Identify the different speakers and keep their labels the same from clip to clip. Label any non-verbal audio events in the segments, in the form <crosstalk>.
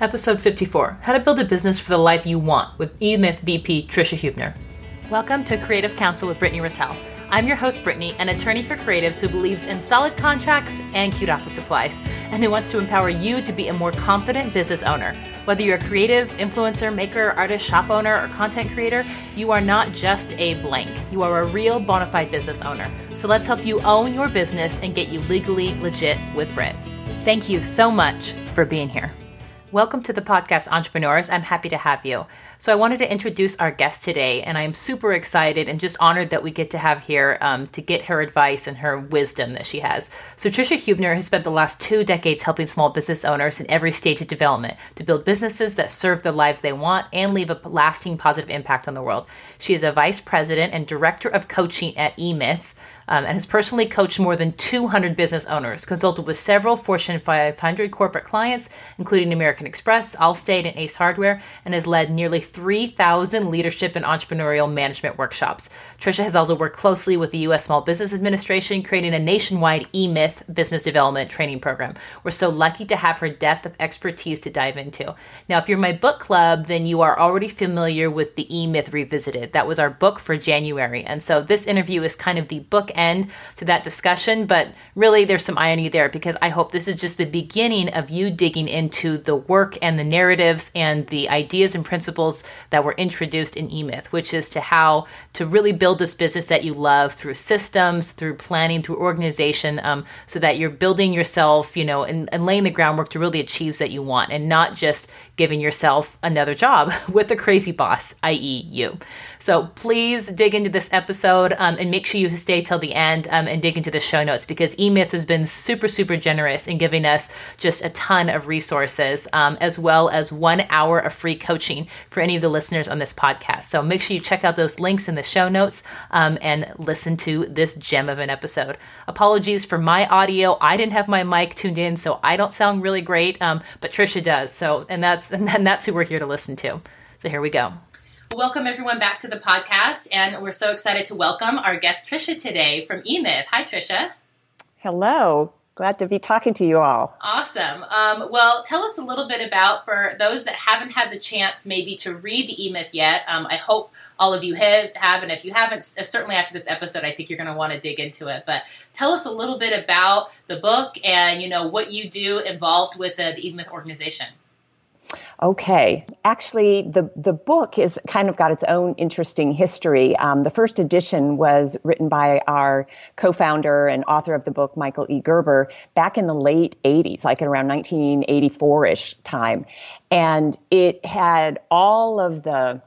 Speaker 1: Episode 54 How to Build a Business for the Life You Want with eMyth VP Trisha Hubner. Welcome to Creative Counsel with Brittany Rattel. I'm your host, Brittany, an attorney for creatives who believes in solid contracts and cute office supplies, and who wants to empower you to be a more confident business owner. Whether you're a creative, influencer, maker, artist, shop owner, or content creator, you are not just a blank. You are a real bona fide business owner. So let's help you own your business and get you legally legit with Brit. Thank you so much for being here. Welcome to the podcast, Entrepreneurs. I'm happy to have you. So, I wanted to introduce our guest today, and I'm super excited and just honored that we get to have here um, to get her advice and her wisdom that she has. So, Trisha Hubner has spent the last two decades helping small business owners in every stage of development to build businesses that serve the lives they want and leave a lasting positive impact on the world. She is a vice president and director of coaching at eMyth um, and has personally coached more than 200 business owners, consulted with several Fortune 500 corporate clients, including American Express, Allstate, and Ace Hardware, and has led nearly 3,000 leadership and entrepreneurial management workshops. Trisha has also worked closely with the U.S. Small Business Administration, creating a nationwide eMyth business development training program. We're so lucky to have her depth of expertise to dive into. Now, if you're my book club, then you are already familiar with the eMyth Revisited. That was our book for January. And so this interview is kind of the book end to that discussion, but really there's some irony there because I hope this is just the beginning of you digging into the work and the narratives and the ideas and principles that were introduced in eMyth, which is to how to really build this business that you love through systems, through planning, through organization, um, so that you're building yourself, you know, and, and laying the groundwork to really achieve that you want and not just giving yourself another job <laughs> with a crazy boss, i.e., you. So please dig into this episode um, and make sure you stay till the end um, and dig into the show notes because eMyth has been super, super generous in giving us just a ton of resources um, as well as one hour of free coaching for any of the listeners on this podcast. So make sure you check out those links in the show notes um, and listen to this gem of an episode. Apologies for my audio. I didn't have my mic tuned in, so I don't sound really great, um, but Trisha does. So, and that's <laughs> and that's who we're here to listen to. So here we go. Welcome everyone back to the podcast, and we're so excited to welcome our guest Trisha today from eMyth. Hi, Trisha.
Speaker 2: Hello. Glad to be talking to you all.
Speaker 1: Awesome. Um, well, tell us a little bit about for those that haven't had the chance maybe to read the eMyth yet. Um, I hope all of you have, have, and if you haven't, uh, certainly after this episode, I think you're going to want to dig into it. But tell us a little bit about the book and you know what you do involved with the, the eMyth organization.
Speaker 2: Okay. Actually, the, the book is kind of got its own interesting history. Um, the first edition was written by our co-founder and author of the book, Michael E. Gerber, back in the late 80s, like in around 1984-ish time. And it had all of the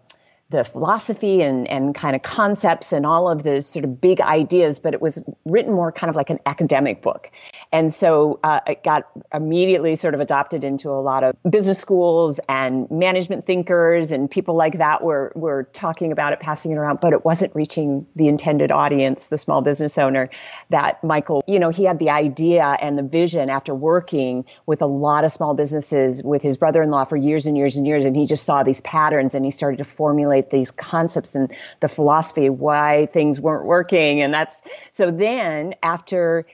Speaker 2: the philosophy and, and kind of concepts and all of the sort of big ideas, but it was written more kind of like an academic book. And so uh, it got immediately sort of adopted into a lot of business schools and management thinkers and people like that were, were talking about it, passing it around, but it wasn't reaching the intended audience, the small business owner that Michael, you know, he had the idea and the vision after working with a lot of small businesses with his brother-in-law for years and years and years. And he just saw these patterns and he started to formulate these concepts and the philosophy of why things weren't working. And that's so then after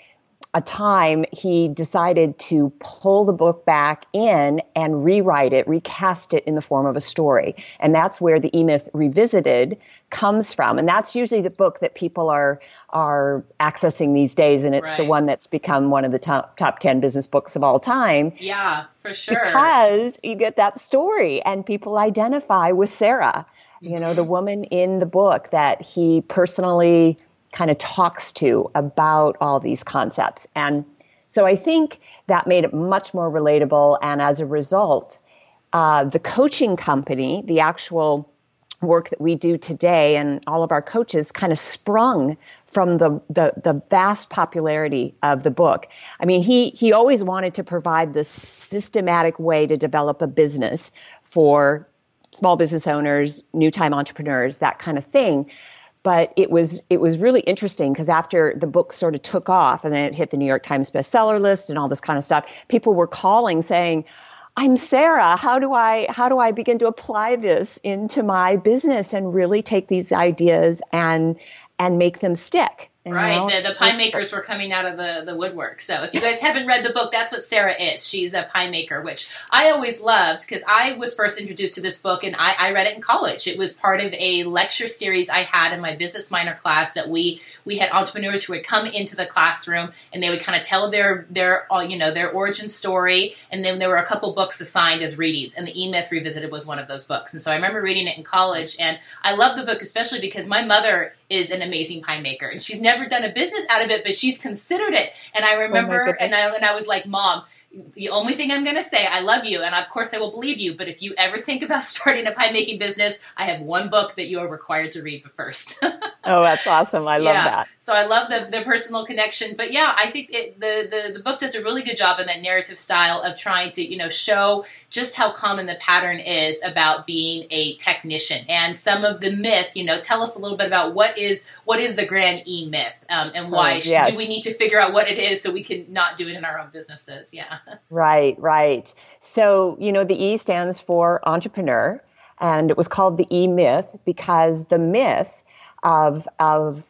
Speaker 2: a time he decided to pull the book back in and rewrite it, recast it in the form of a story. And that's where the E Myth Revisited comes from. And that's usually the book that people are are accessing these days. And it's right. the one that's become one of the top top ten business books of all time.
Speaker 1: Yeah, for sure.
Speaker 2: Because you get that story and people identify with Sarah you know, the mm-hmm. woman in the book that he personally kind of talks to about all these concepts. And so I think that made it much more relatable. And as a result, uh, the coaching company, the actual work that we do today and all of our coaches kind of sprung from the, the, the vast popularity of the book. I mean, he, he always wanted to provide this systematic way to develop a business for small business owners, new time entrepreneurs, that kind of thing. But it was it was really interesting because after the book sort of took off and then it hit the New York Times bestseller list and all this kind of stuff, people were calling saying, I'm Sarah. How do I how do I begin to apply this into my business and really take these ideas and and make them stick?
Speaker 1: Right. The, the pie makers were coming out of the, the woodwork. So if you guys haven't read the book, that's what Sarah is. She's a pie maker, which I always loved because I was first introduced to this book and I, I read it in college. It was part of a lecture series I had in my business minor class that we we had entrepreneurs who would come into the classroom and they would kind of tell their their uh, you know their origin story and then there were a couple books assigned as readings and the E Myth Revisited was one of those books. And so I remember reading it in college and I love the book especially because my mother is an amazing pie maker and she's never done a business out of it but she's considered it. And i remember oh and, I, and i was like mom the only thing I'm going to say, I love you, and of course I will believe you. But if you ever think about <laughs> starting a pie making business, I have one book that you are required to read first. <laughs>
Speaker 2: oh, that's awesome! I love yeah. that.
Speaker 1: So I love the the personal connection. But yeah, I think it, the, the the book does a really good job in that narrative style of trying to you know show just how common the pattern is about being a technician and some of the myth. You know, tell us a little bit about what is what is the grand E myth um, and why oh, yes. do we need to figure out what it is so we can not do it in our own businesses? Yeah.
Speaker 2: Right, right. So, you know, the E stands for entrepreneur, and it was called the E myth because the myth of, of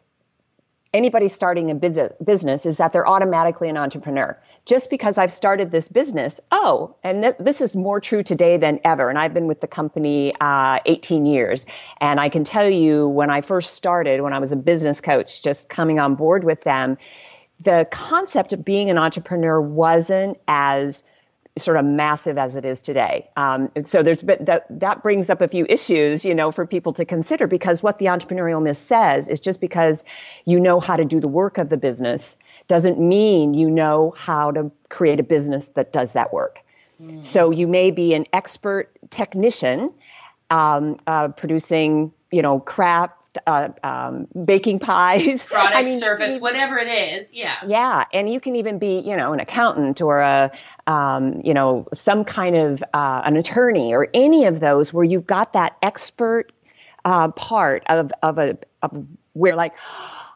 Speaker 2: anybody starting a business is that they're automatically an entrepreneur. Just because I've started this business, oh, and th- this is more true today than ever. And I've been with the company uh, 18 years. And I can tell you when I first started, when I was a business coach, just coming on board with them, the concept of being an entrepreneur wasn't as sort of massive as it is today. Um, so there's been, that that brings up a few issues, you know, for people to consider because what the entrepreneurial myth says is just because you know how to do the work of the business doesn't mean you know how to create a business that does that work. Mm. So you may be an expert technician um, uh, producing, you know, craft uh, um, baking pies, <laughs>
Speaker 1: product, I mean, service, whatever it is. Yeah.
Speaker 2: Yeah. And you can even be, you know, an accountant or a, um, you know, some kind of uh, an attorney or any of those where you've got that expert uh, part of, of a, of where like,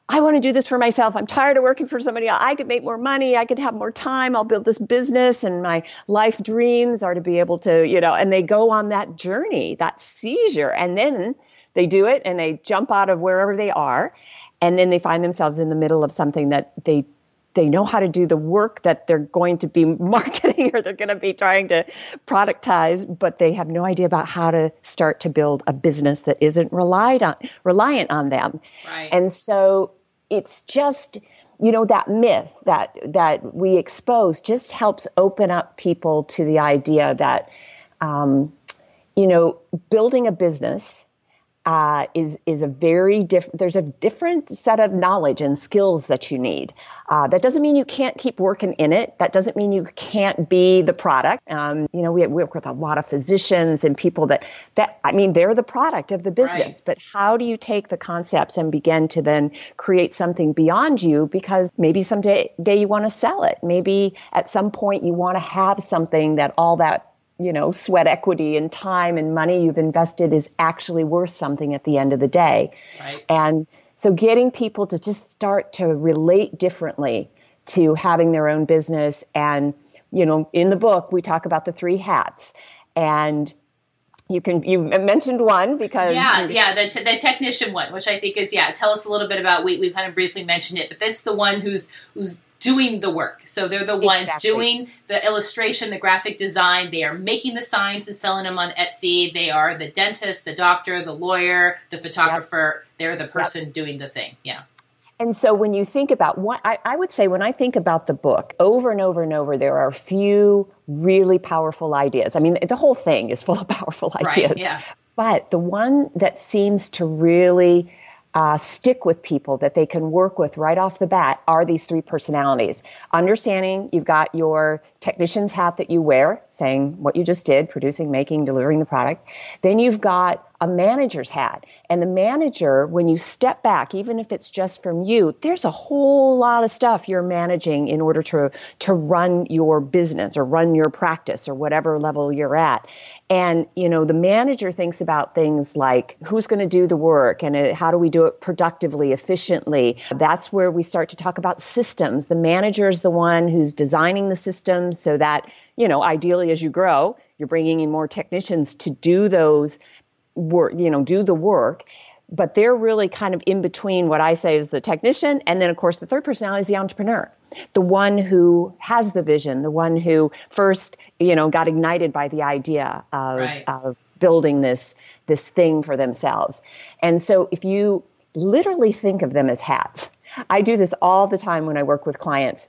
Speaker 2: I want to do this for myself. I'm tired of working for somebody else. I could make more money. I could have more time. I'll build this business and my life dreams are to be able to, you know, and they go on that journey, that seizure. And then they do it and they jump out of wherever they are, and then they find themselves in the middle of something that they they know how to do the work that they're going to be <laughs> marketing or they're going to be trying to productize, but they have no idea about how to start to build a business that isn't relied on reliant on them.
Speaker 1: Right.
Speaker 2: And so it's just you know that myth that that we expose just helps open up people to the idea that um, you know building a business uh, is is a very different. There's a different set of knowledge and skills that you need. Uh, that doesn't mean you can't keep working in it. That doesn't mean you can't be the product. Um, you know, we, we work with a lot of physicians and people that that I mean, they're the product of the business. Right. But how do you take the concepts and begin to then create something beyond you? Because maybe someday day you want to sell it. Maybe at some point you want to have something that all that you know, sweat equity and time and money you've invested is actually worth something at the end of the day.
Speaker 1: Right.
Speaker 2: And so getting people to just start to relate differently to having their own business and you know, in the book we talk about the three hats and you can you mentioned one because
Speaker 1: yeah yeah the, the technician one which i think is yeah tell us a little bit about we, we kind of briefly mentioned it but that's the one who's who's doing the work. So they're the ones exactly. doing the illustration, the graphic design. They are making the signs and selling them on Etsy. They are the dentist, the doctor, the lawyer, the photographer. Yep. They're the person yep. doing the thing. Yeah.
Speaker 2: And so when you think about what I, I, would say when I think about the book over and over and over, there are a few really powerful ideas. I mean, the whole thing is full of <laughs> powerful ideas.
Speaker 1: Right, yeah.
Speaker 2: But the one that seems to really uh, stick with people that they can work with right off the bat are these three personalities. Understanding you've got your technician's hat that you wear, saying what you just did, producing, making, delivering the product. Then you've got a manager's hat. And the manager, when you step back, even if it's just from you, there's a whole lot of stuff you're managing in order to, to run your business or run your practice or whatever level you're at. And, you know, the manager thinks about things like who's going to do the work and uh, how do we do it productively, efficiently. That's where we start to talk about systems. The manager is the one who's designing the systems so that, you know, ideally as you grow, you're bringing in more technicians to do those work, you know, do the work. but they're really kind of in between what I say is the technician, and then of course the third personality is the entrepreneur, the one who has the vision, the one who first, you know, got ignited by the idea of, right. of building this this thing for themselves. And so if you literally think of them as hats, I do this all the time when I work with clients.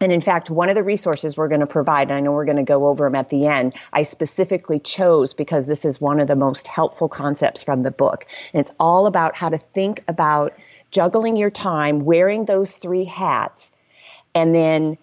Speaker 2: And in fact, one of the resources we're going to provide, and I know we're going to go over them at the end, I specifically chose because this is one of the most helpful concepts from the book. And it's all about how to think about juggling your time, wearing those three hats, and then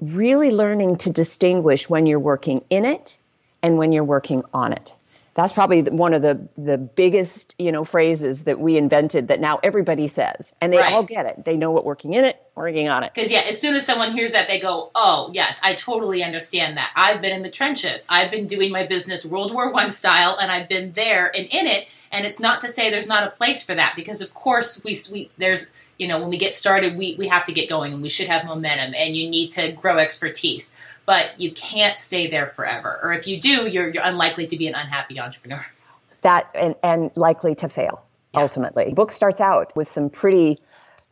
Speaker 2: really learning to distinguish when you're working in it and when you're working on it that's probably one of the the biggest you know phrases that we invented that now everybody says and they right. all get it. They know what working in it working on it.
Speaker 1: Because yeah as soon as someone hears that they go oh yeah i totally understand that. I've been in the trenches. I've been doing my business world war one style and i've been there and in it. And it's not to say there's not a place for that because of course we, we there's you know when we get started we, we have to get going and we should have momentum and you need to grow expertise but you can't stay there forever. Or if you do, you're, you're unlikely to be an unhappy entrepreneur.
Speaker 2: That and, and likely to fail yeah. ultimately. The book starts out with some pretty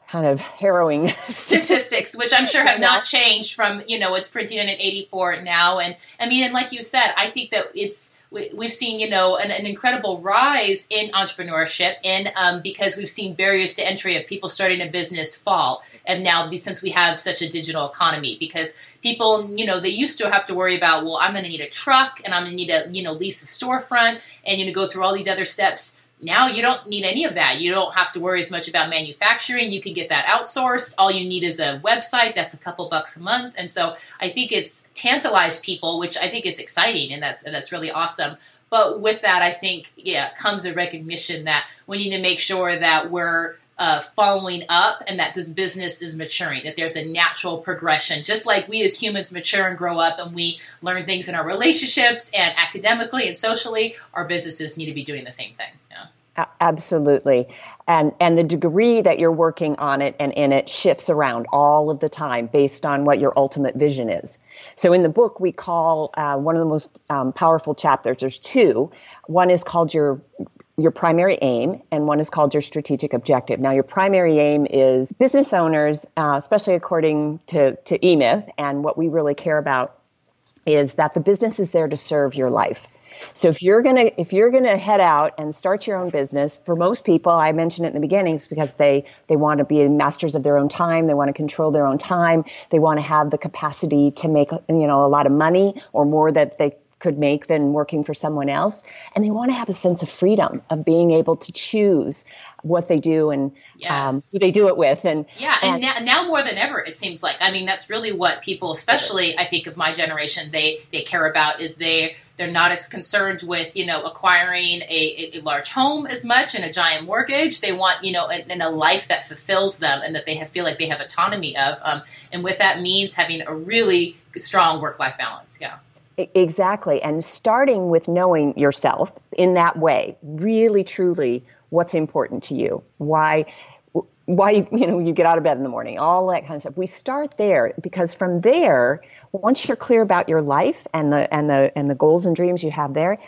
Speaker 2: kind of harrowing <laughs>
Speaker 1: statistics, which I'm sure have not <laughs> changed from you know it's printed in at 84 now. And I mean, and like you said, I think that it's we've seen you know an, an incredible rise in entrepreneurship, and um, because we've seen barriers to entry of people starting a business fall, and now since we have such a digital economy, because people, you know, they used to have to worry about, well, I'm going to need a truck and I'm going to need to, you know, lease a storefront and you know go through all these other steps. Now you don't need any of that. You don't have to worry as much about manufacturing. You can get that outsourced. All you need is a website that's a couple bucks a month. And so I think it's tantalized people, which I think is exciting and that's and that's really awesome. But with that, I think yeah, comes a recognition that we need to make sure that we're uh, following up and that this business is maturing, that there's a natural progression. Just like we as humans mature and grow up and we learn things in our relationships and academically and socially, our businesses need to be doing the same thing. Yeah.
Speaker 2: Absolutely. And and the degree that you're working on it and in it shifts around all of the time based on what your ultimate vision is. So in the book, we call uh, one of the most um, powerful chapters, there's two. One is called your your primary aim, and one is called your strategic objective. Now, your primary aim is business owners, uh, especially according to, to eMyth, and what we really care about is that the business is there to serve your life. So if you're gonna if you're gonna head out and start your own business, for most people, I mentioned it in the beginning, is because they they want to be masters of their own time, they want to control their own time, they want to have the capacity to make you know a lot of money or more that they could make than working for someone else. And they want to have a sense of freedom of being able to choose what they do and yes. um, who they do it with. And
Speaker 1: yeah, and, and now, now, more than ever, it seems like. I mean, that's really what people, especially I think of my generation, they they care about is they they're not as concerned with you know acquiring a, a, large home as much and a giant mortgage. They want you know in a life that fulfills them and that they have, feel like they have autonomy of. Um, and what that means having a really strong work life balance. Yeah.
Speaker 2: Exactly. And starting with knowing yourself in that way, really truly what's important to you. Why why you know you get out of bed in the morning, all that kind of stuff. We start there because from there, once you're clear about your life and the and the and the goals and dreams you have there,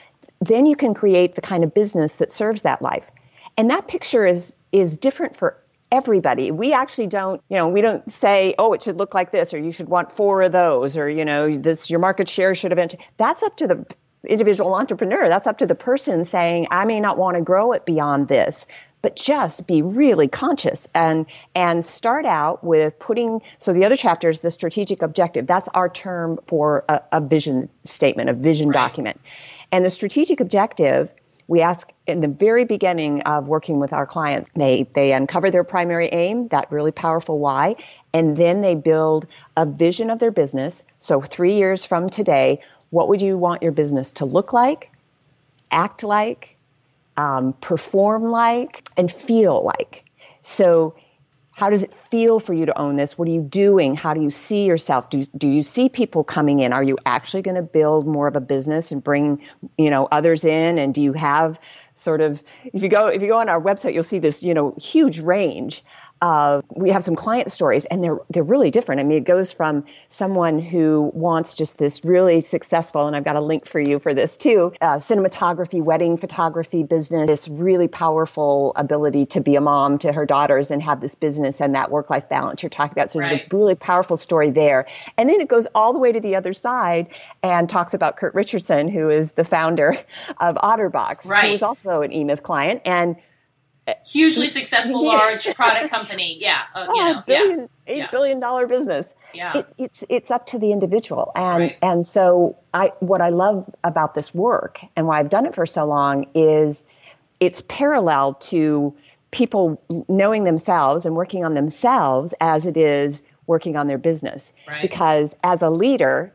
Speaker 2: then you can create the kind of business that serves that life. And that picture is is different for everybody. We actually don't, you know, we don't say, oh, it should look like this, or you should want four of those, or, you know, this, your market share should have entered. That's up to the individual entrepreneur. That's up to the person saying, I may not want to grow it beyond this. But just be really conscious and and start out with putting. So the other chapter is the strategic objective. That's our term for a, a vision statement, a vision right. document. And the strategic objective we ask in the very beginning of working with our clients, they, they uncover their primary aim, that really powerful why, and then they build a vision of their business. So, three years from today, what would you want your business to look like, act like, um, perform like, and feel like? So, how does it feel for you to own this? What are you doing? How do you see yourself? Do, do you see people coming in? Are you actually going to build more of a business and bring, you know, others in? And do you have sort of if you go if you go on our website you'll see this you know huge range uh, we have some client stories and they're they're really different. I mean, it goes from someone who wants just this really successful, and I've got a link for you for this too, uh, cinematography, wedding photography business, this really powerful ability to be a mom to her daughters and have this business and that work life balance you're talking about. So there's a really powerful story there, and then it goes all the way to the other side and talks about Curt Richardson, who is the founder of OtterBox,
Speaker 1: right.
Speaker 2: who is also an eMyth client and
Speaker 1: hugely <laughs> successful yeah. large product company. Yeah, uh, you know,
Speaker 2: billion,
Speaker 1: yeah.
Speaker 2: eight
Speaker 1: yeah.
Speaker 2: billion dollar business.
Speaker 1: Yeah,
Speaker 2: it, it's it's up to the individual, and
Speaker 1: right.
Speaker 2: and so I what I love about this work and why I've done it for so long is it's parallel to people knowing themselves and working on themselves as it is working on their business.
Speaker 1: Right.
Speaker 2: Because as a leader,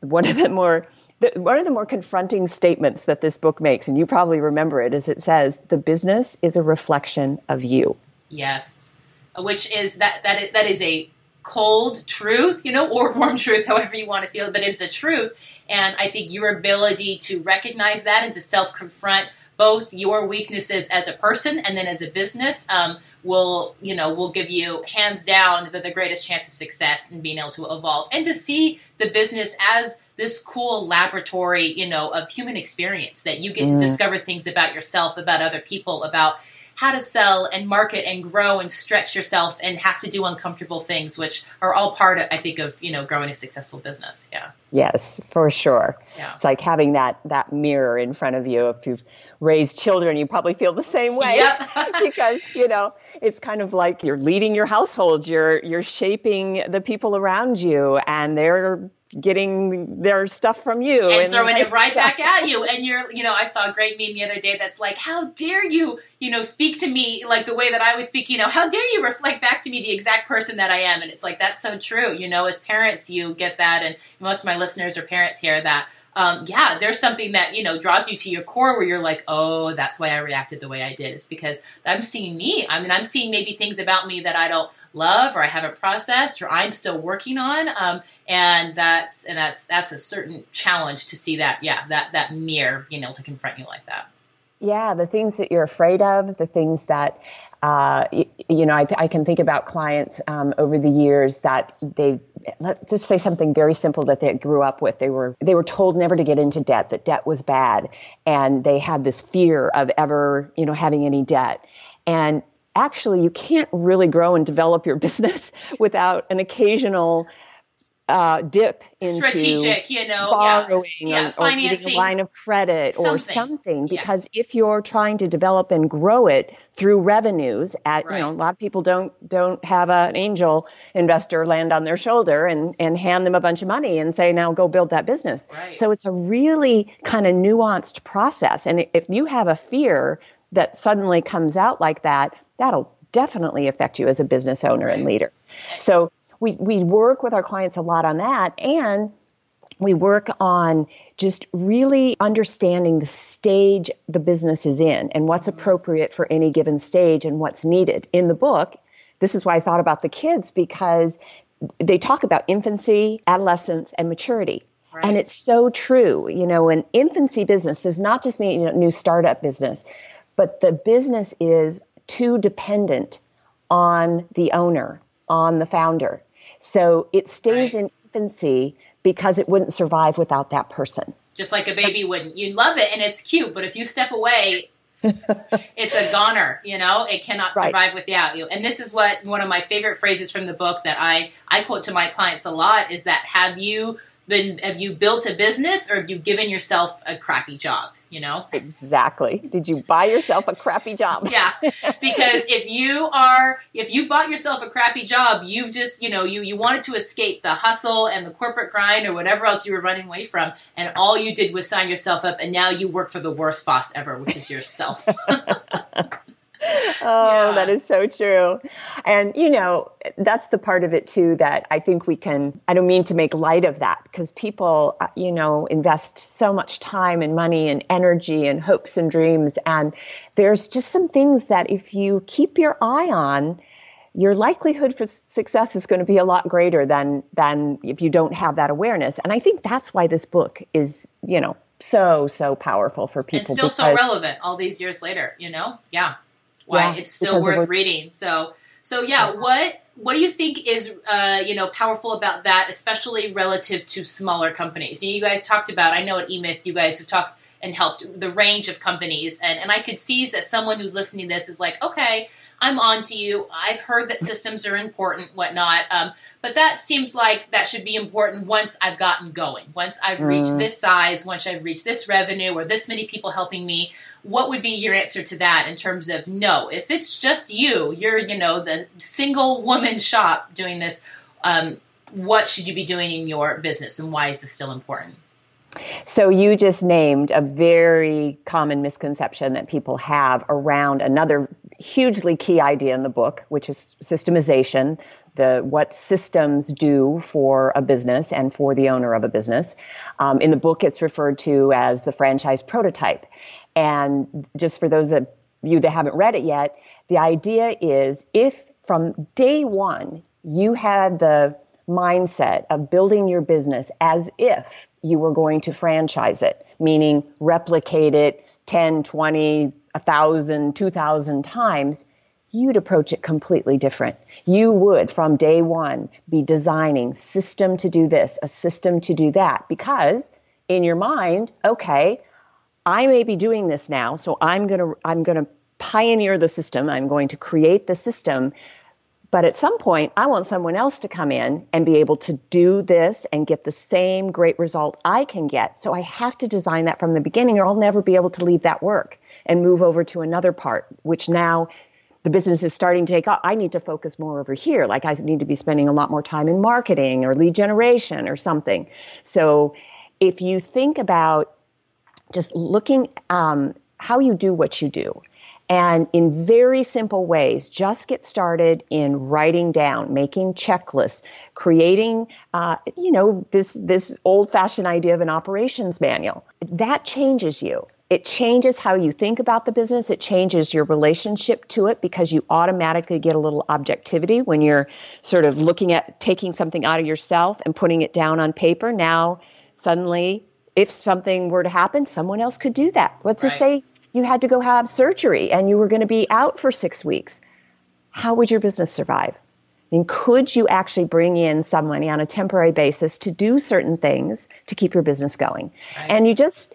Speaker 2: one of the more the, one of the more confronting statements that this book makes, and you probably remember it, is it says, the business is a reflection of you.
Speaker 1: Yes. Which is that, that, is, that is a cold truth, you know, or warm truth, however you want to feel it, but it's a truth. And I think your ability to recognize that and to self confront both your weaknesses as a person and then as a business um, will you know will give you hands down the, the greatest chance of success in being able to evolve and to see the business as this cool laboratory you know of human experience that you get mm. to discover things about yourself about other people about how to sell and market and grow and stretch yourself and have to do uncomfortable things, which are all part, of, I think, of you know growing a successful business. Yeah.
Speaker 2: Yes, for sure.
Speaker 1: Yeah.
Speaker 2: It's like having that that mirror in front of you. If you've raised children, you probably feel the same way.
Speaker 1: Yep. <laughs> <laughs>
Speaker 2: because you know it's kind of like you're leading your household. You're you're shaping the people around you, and they're getting their stuff from you
Speaker 1: and, and throwing it right back at you. And you're, you know, I saw a great meme the other day that's like, "How dare you, you know, speak to me like the way that I would speak? You know, how dare you reflect back to me the exact person that I am?" And it's like that's so true. You know, as parents, you get that, and most of my listeners are parents here that um, yeah, there's something that, you know, draws you to your core where you're like, oh, that's why I reacted the way I did. It's because I'm seeing me. I mean, I'm seeing maybe things about me that I don't love or I haven't processed or I'm still working on. Um, and that's, and that's, that's a certain challenge to see that, yeah, that, that mirror being able to confront you like that.
Speaker 2: Yeah, the things that you're afraid of, the things that uh, you, know, I, I, can think about clients um, over the years that they let's just say something very simple that they grew up with. They were they were told never to get into debt, that debt was bad, and they had this fear of ever you know having any debt. And actually, you can't really grow and develop your <laughs> business without an occasional uh, dip into
Speaker 1: strategic, you know,
Speaker 2: borrowing
Speaker 1: yeah,
Speaker 2: or, or getting a line of credit something. or something. Because yeah. if you're trying to develop and grow it through revenues, at right. you know, a lot of people don't don't have an angel investor land on their shoulder and and hand them a bunch of money and say, now go build that business.
Speaker 1: Right.
Speaker 2: So it's a really kind of nuanced process. And if you have a fear that suddenly comes out like that, that'll definitely affect you as a business owner right. and leader. So we, we work with our clients a lot on that and we work on just really understanding the stage the business is in and what's mm-hmm. appropriate for any given stage and what's needed. In the book, this is why I thought about the kids because they talk about infancy, adolescence, and maturity.
Speaker 1: Right.
Speaker 2: And it's so true. You know, an infancy business does not just mean a new startup business, but the business is too dependent on the owner on the founder. So it stays right. in infancy because it wouldn't survive without that person.
Speaker 1: Just like a baby wouldn't. You love it and it's cute, but if you step away, <laughs> it's a goner, you know? It cannot survive right. without you. And this is what one of my favorite phrases from the book that I, I quote to my clients a lot is that have you been have you built a business or have you given yourself a crappy job you know?
Speaker 2: Exactly. Did you buy yourself a crappy job? <laughs>
Speaker 1: Yeah because if you are if you bought yourself a crappy job you've just you know you you wanted to escape the hustle and the corporate grind or whatever else you were running away from and all you did was sign yourself up and now you work for the worst boss ever which is yourself <laughs>
Speaker 2: yeah. that is so true. And, you know, that's the part of it too that I think we can, I don't mean to make light of that because people, uh, you know, invest so much time and money and energy and hopes and dreams. And there's just some things that if you keep your eye on, your likelihood for success is going to be a lot greater than than if you don't have that awareness and i think that's why this book is you know so so powerful for people.
Speaker 1: It's still so relevant all these years later. You know, yeah. Why yeah, it's still worth reading. So so yeah, yeah, what what do you think is uh, you know powerful about that, especially relative to smaller companies? You, know, you guys talked about. I know at eMyth, you guys have talked and helped the range of companies, and and I could see that someone who's listening to this is like, okay, I'm on to you. I've heard that systems are important, whatnot. Um, but that seems like that should be important once I've gotten going. Once I've reached mm. this size, once I've reached this revenue or this many people helping me. What would be your answer to that in terms of no? If it's just you, you're, you know, the single woman shop doing this, um, what should you be doing in your business and why is this still important?
Speaker 2: So you just named a very common misconception that people have around another hugely key idea in the book, which is systemization, the what systems do for a business and for the owner of a business. Um, in the book, it's referred to as the franchise prototype. And just for those of you that haven't read it yet, the idea is if from day one you had the mindset of building your business as if you were going to franchise it, meaning replicate it 10, 20, 1,000, 2,000 times, you'd approach it completely different. You would, from day one, be designing system to do this, a system to do that, because in your mind, okay, I may be doing this now, so I'm gonna I'm gonna pioneer the system. I'm going to create the system but at some point, I want someone else to come in and be able to do this and get the same great result I can get. So I have to design that from the beginning, or I'll never be able to leave that work and move over to another part, which now the business is starting to take off. I need to focus more over here. Like I need to be spending a lot more time in marketing or lead generation or something. So if you think about just looking um, how you do what you do and in very simple ways, just get started in writing down, making checklists, creating, uh, you know, this this old-fashioned idea of an operations manual. That changes you. It changes how you think about the business. It changes your relationship to it because you automatically get a little objectivity when you're sort of looking at taking something out of yourself and putting it down on paper. Now, suddenly, if something were to happen, someone else could do that. Let's right. just say you had to go have surgery and you were going to be out for six weeks, how would your business survive? I mean, could you actually bring in some money on a temporary basis to do certain things to keep your business going? Right. And you just,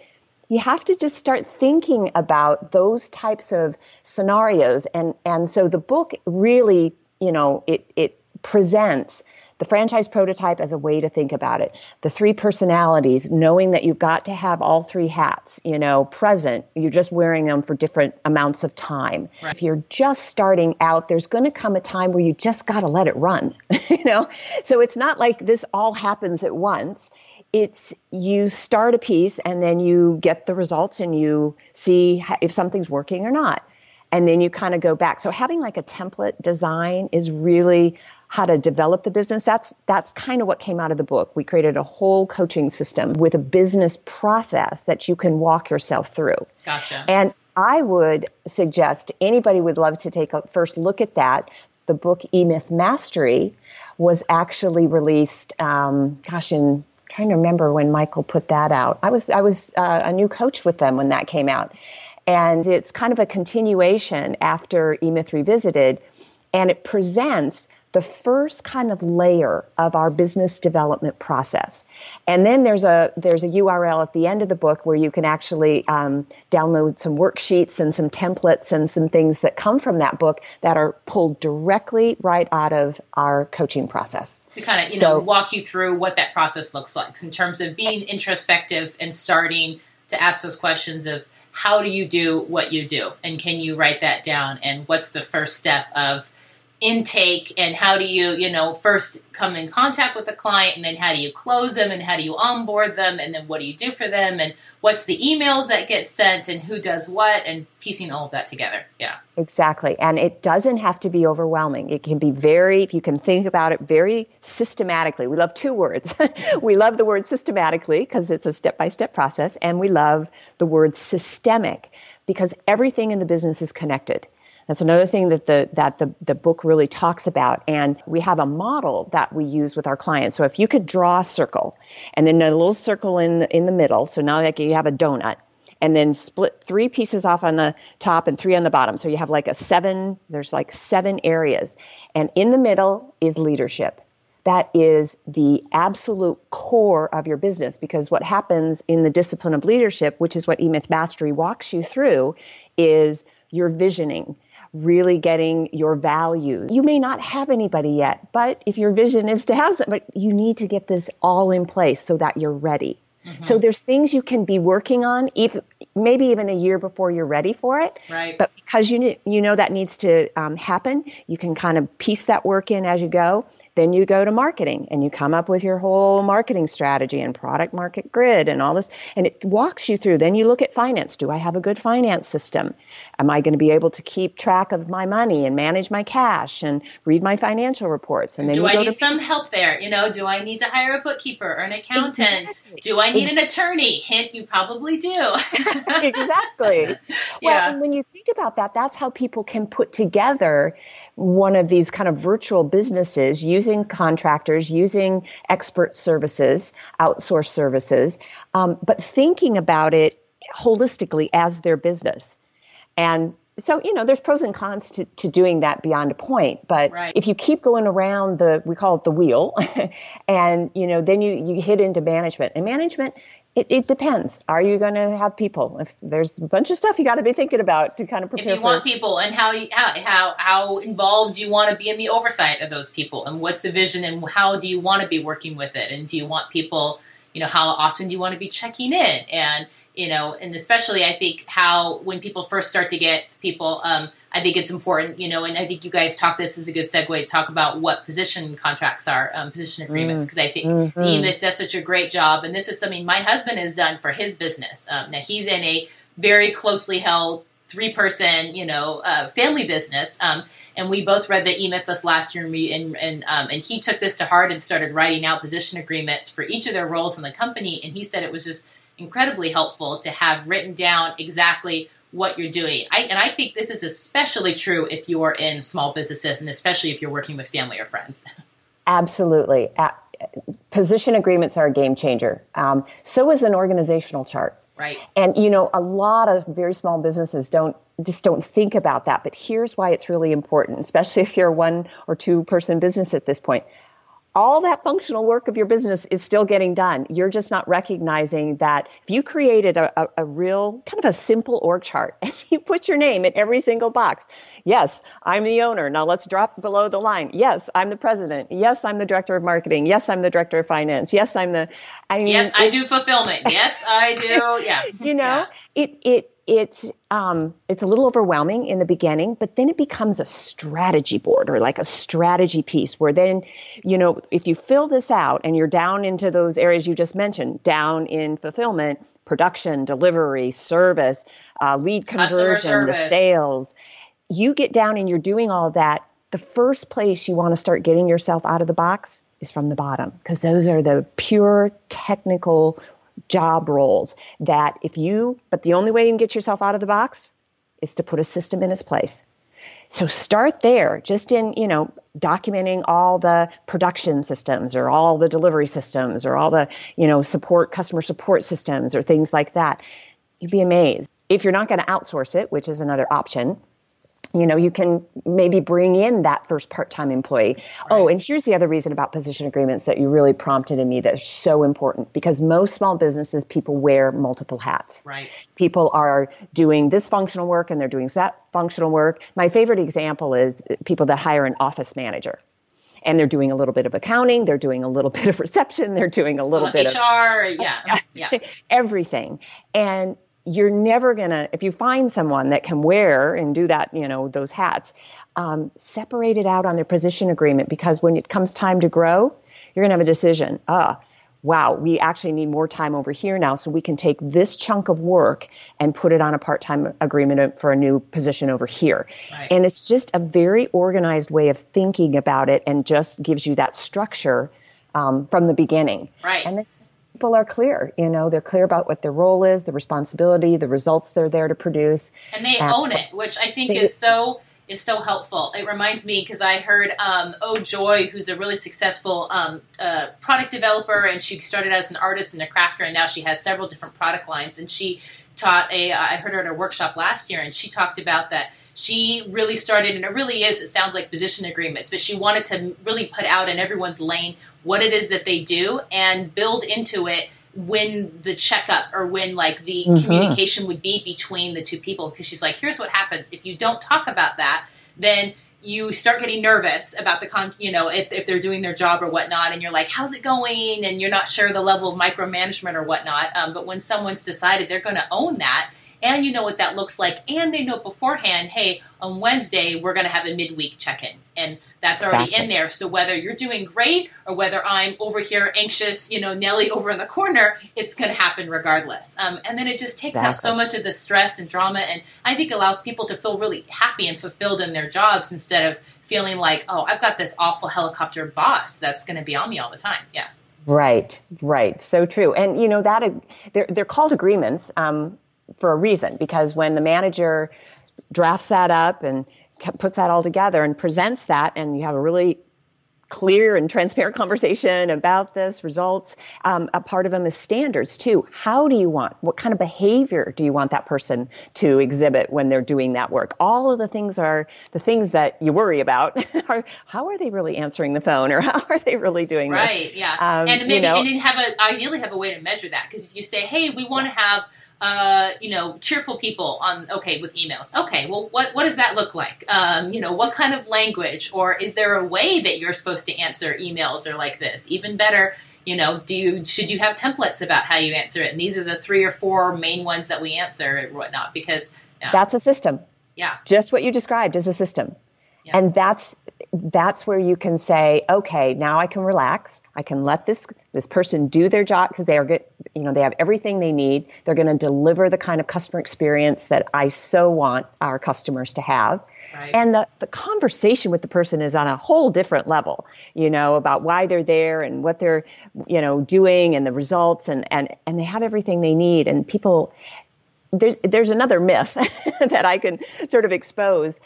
Speaker 2: you have to just start thinking about those types of scenarios. And, and so the book really, you know, it, it presents the franchise prototype as a way to think about it. The three personalities, knowing that you've got to have all three hats, you know, present. You're just wearing them for different amounts of time. Right. If you're just starting out, there's going to come a time where you just got to let it run, <laughs> you know? So it's not like this all happens at once. It's you start a piece and then you get the results and you see if something's working or not and then you kind of go back. So having like a template design is really how to develop the business. That's that's kind of what came out of the book. We created a whole coaching system with a business process that you can walk yourself through.
Speaker 1: Gotcha.
Speaker 2: And I would suggest anybody would love to take a first look at that. The book eMyth Mastery was actually released, um, gosh, in trying to remember when Michael put that out. I was I was uh, a new coach with them when that came out, and it's kind of a continuation after eMyth Revisited, and it presents the first kind of layer of our business development process. And then there's a there's a URL at the end of the book where you can actually um, download some worksheets and some templates and some things that come from that book that are pulled directly right out of our coaching process.
Speaker 1: To kind of you so, know walk you through what that process looks like in terms of being introspective and starting to ask those questions of how do you do what you do and can you write that down and what's the first step of intake and how do you you know first come in contact with the client and then how do you close them and how do you onboard them and then what do you do for them and what's the emails that get sent and who does what and piecing all of that together. Yeah.
Speaker 2: Exactly. And it doesn't have to be overwhelming. It can be very if you can think about it very systematically. We love two words. <laughs> We love the word systematically because it's a step-by-step process and we love the word systemic because everything in the business is connected That's another thing that the that the, the book really talks about. And we have a model that we use with our clients. So if you could draw a circle and then a little circle in the, in the middle, so now like you have a donut and then split three pieces off on the top and three on the bottom. So you have like a seven, there's like seven areas. And in the middle is leadership. That is the absolute core of your business because what happens in the discipline of leadership, which is what eMyth Mastery walks you through, is your visioning really getting your values. You may not have anybody yet, but if your vision is to have somebody, you need to get this all in place so that you're ready. Mm-hmm. So there's things you can be working on, even maybe even a year before you're ready for it.
Speaker 1: Right.
Speaker 2: But because you you know that needs to um, happen, you can kind of piece that work in as you go. Then you go to marketing and you come up with your whole marketing strategy and product market grid and all this. And it walks you through. Then you look at finance. Do I have a good finance system? Am I going to be able to keep track of my money and manage my cash and read my financial reports? And then
Speaker 1: do
Speaker 2: I
Speaker 1: need to- some help there? You know, do I need to hire a bookkeeper or an accountant? Exactly. Do I need an attorney? Hint, you probably do.
Speaker 2: exactly. <laughs> Well, and when you think about that, that's how people can put together one of these kind of virtual businesses using contractors, using expert services, outsourced services, um, but thinking about it holistically as their business. And so, you know, there's pros and cons to, to doing that beyond a point. But
Speaker 1: right.
Speaker 2: if you keep going around the, we call it the wheel, <laughs> and, you know, then you, you hit into management. And management, it, it, depends. Are you going to have people? If there's a bunch of stuff you got to be thinking about to kind of prepare.
Speaker 1: If you
Speaker 2: for
Speaker 1: want people, and how you, how how how involved you want to be in the oversight of those people, and what's the vision, and how do you want to be working with it, and do you want people? You know, how often do you want to be checking in, and you know, and especially I think how when people first start to get people. Um, I think it's important, you know, and I think you guys talk. This is a good segue to talk about what position contracts are, um, position agreements, because mm. I think mm-hmm. eMyth does such a great job, and this is something my husband has done for his business. Um, now he's in a very closely held three person, you know, uh, family business. Um, and we both read the eMyth this last year, and we, and and, um, and he took this to heart and started writing out position agreements for each of their roles in the company. And he said it was just incredibly helpful to have written down exactly what you're doing. I, and I think this is especially true if you're in small businesses and especially if you're working with family or friends. <laughs>
Speaker 2: Absolutely. position agreements are a game changer. Um, so is an organizational chart.
Speaker 1: Right.
Speaker 2: And you know, a lot of very small businesses don't just don't think about that. But here's why it's really important, especially if you're a one or two person business at this point all that functional work of your business is still getting done. You're just not recognizing that if you created a, a, a, real kind of a simple org chart <laughs> and you put your name in every single box. Yes, I'm the owner. Now let's drop below the line. Yes, I'm the president. Yes, I'm the director of marketing. Yes, I'm the director of finance. Yes, I'm the.
Speaker 1: I mean, yes, I do fulfillment. Yes, I do. Yeah. <laughs>
Speaker 2: You know,
Speaker 1: yeah.
Speaker 2: it it it's um, it's a little overwhelming in the beginning, but then it becomes a strategy board or like a strategy piece where then, you know, if you fill this out and you're down into those areas you just mentioned, down in fulfillment, production, delivery, service, uh, lead conversion, the sales, you get down and you're doing all that. The first place you want to start getting yourself out of the box is from the bottom because those are the pure technical job roles that if you, but the only way you can get yourself out of the box is to put a system in its place. So start there, just in, you know, documenting all the production systems or all the delivery systems or all the, you know, support, customer support systems or things like that. You'd be amazed. If you're not going to outsource it, which is another option, you know, you can maybe bring in that first part-time employee. Right. Oh, and here's the other reason about position agreements that you really prompted in me that's so important because most small businesses people wear multiple hats.
Speaker 1: Right.
Speaker 2: People are doing this functional work and they're doing that functional work. My favorite example is people that hire an office manager and they're doing a little bit of accounting, they're doing a little <laughs> bit of reception, they're doing a little
Speaker 1: well,
Speaker 2: bit
Speaker 1: HR,
Speaker 2: of
Speaker 1: HR, yeah, <laughs> yeah,
Speaker 2: everything. And you're never gonna if you find someone that can wear and do that you know those hats um, separate it out on their position agreement because when it comes time to grow you're gonna have a decision ah wow we actually need more time over here now so we can take this chunk of work and put it on a part-time agreement for a new position over here.
Speaker 1: Right.
Speaker 2: and it's just a very organized way of thinking about it and just gives you that structure um, from the beginning.
Speaker 1: Right.
Speaker 2: And people are clear. You know, they're clear about what their role is, the responsibility, the results they're there to produce.
Speaker 1: And they and own it, which I think is so is so helpful. It reminds me because I heard um, Oh Joy, who's a really successful um, uh, product developer, and she started as an artist and a crafter, and now she has several different product lines. And she taught a, I heard her at a workshop last year, and she talked about that she really started, and it really is, it sounds like position agreements, but she wanted to really put out in everyone's lane what it is that they do and build into it when the checkup or when like the mm-hmm. communication would be between the two people. Because she's like here's what happens. If you don't talk about that then you start getting nervous about the con you know if, if they're doing their job or whatnot and you're like how's it going? And you're not sure the level of micromanagement or whatnot. Um, but when someone's decided they're going to own that and you know what that looks like and they know beforehand hey on wednesday we're going to have a midweek check-in and that's already in there. So whether you're doing great or whether I'm over here anxious, you know, Nelly <laughs> over in the corner, it's going to happen regardless. Um, and then it just takes exactly. out so much of the stress and drama, and I think allows people to feel really happy and fulfilled in their jobs instead of feeling like, oh, I've got this awful helicopter boss that's going to be on me all the time. Yeah.
Speaker 2: Right, right. So true. And you know that they're they're called agreements um, for a reason because when the manager drafts that up and puts that all together and presents that, and you have a really clear and transparent <laughs> conversation about this results um, a part of them is standards too how do you want what kind of behavior do you want that person to exhibit when they're doing that work all of the things are the things that you worry about <laughs> are how are they really answering the phone or <laughs> how are they really doing
Speaker 1: right this? yeah um, and maybe you know, and then have a ideally have a way to measure that because if you say hey we want to yes. have uh, you know, cheerful people on okay with emails. Okay, well, what what does that look like? Um, you know, what kind of language, or is there a way that you're supposed to answer emails or like this? Even better, you know, do you should you have templates about how you answer it? And these are the three or four main ones that we answer and whatnot because
Speaker 2: that's a system.
Speaker 1: Yeah,
Speaker 2: just what you described is a system. Yeah. And that's that's where you can say, okay, now I can relax. I can let this this person do their job because they are good. You know, they have everything they need. They're going to deliver the kind of customer experience that I so want our customers to have. Right. And the, the conversation with the person is on a whole different level, you know, about why they're there and what they're, you know, doing and the results and, and, and they have everything they need. And people, there's, there's another myth <laughs> that I can sort of expose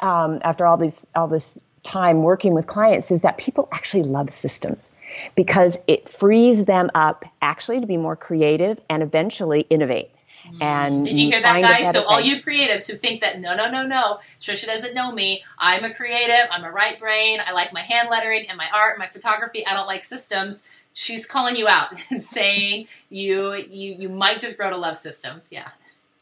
Speaker 2: um, after all these all this time working with clients is that people actually love systems because it frees them up actually to be more creative and eventually innovate. Mm. And
Speaker 1: did you hear that, guys? So all you creatives who think that no, no, no, no, Trisha doesn't know me. I'm a creative. I'm a right brain. I like my hand lettering and my art, my photography. I don't like systems. She's calling you out <laughs> and saying you you you might just grow to love systems. Yeah,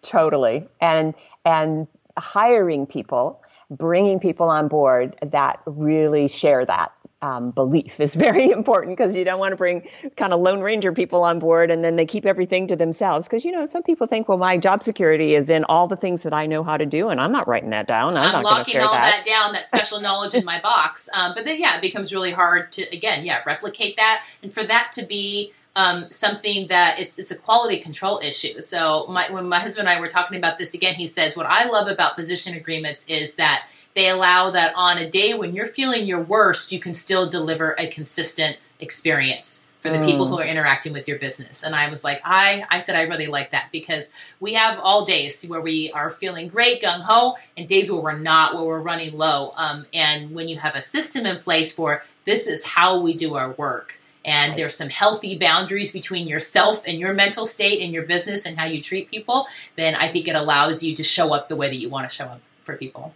Speaker 2: totally. And and hiring people bringing people on board that really share that um, belief is <laughs> very important because you don't want to bring kind of lone ranger people on board and then they keep everything to themselves. Because you know some people think well my job security is in all the things that i know how to do and i'm not writing that down. I'm,
Speaker 1: I'm
Speaker 2: not going to share
Speaker 1: all
Speaker 2: that.
Speaker 1: that down that special knowledge in my box. Um, but then yeah it becomes really hard to again yeah replicate that. And for that to be um, something that it's it's a quality control issue. So my, when my husband and I were talking about this again, he says what I love about position agreements is that they allow that on a day when you're feeling your worst, you can still deliver a consistent experience for the mm. people who are interacting with your business. And I was like, I, I said, I really like that because we have all days where we are feeling great, gung ho, and days where we're not, where we're running low. Um, and when you have a system in place for this is how we do our work, and there's some healthy boundaries between yourself and your mental state and your business and how you treat people, then I think it allows you to show up the way that you want to show up for people.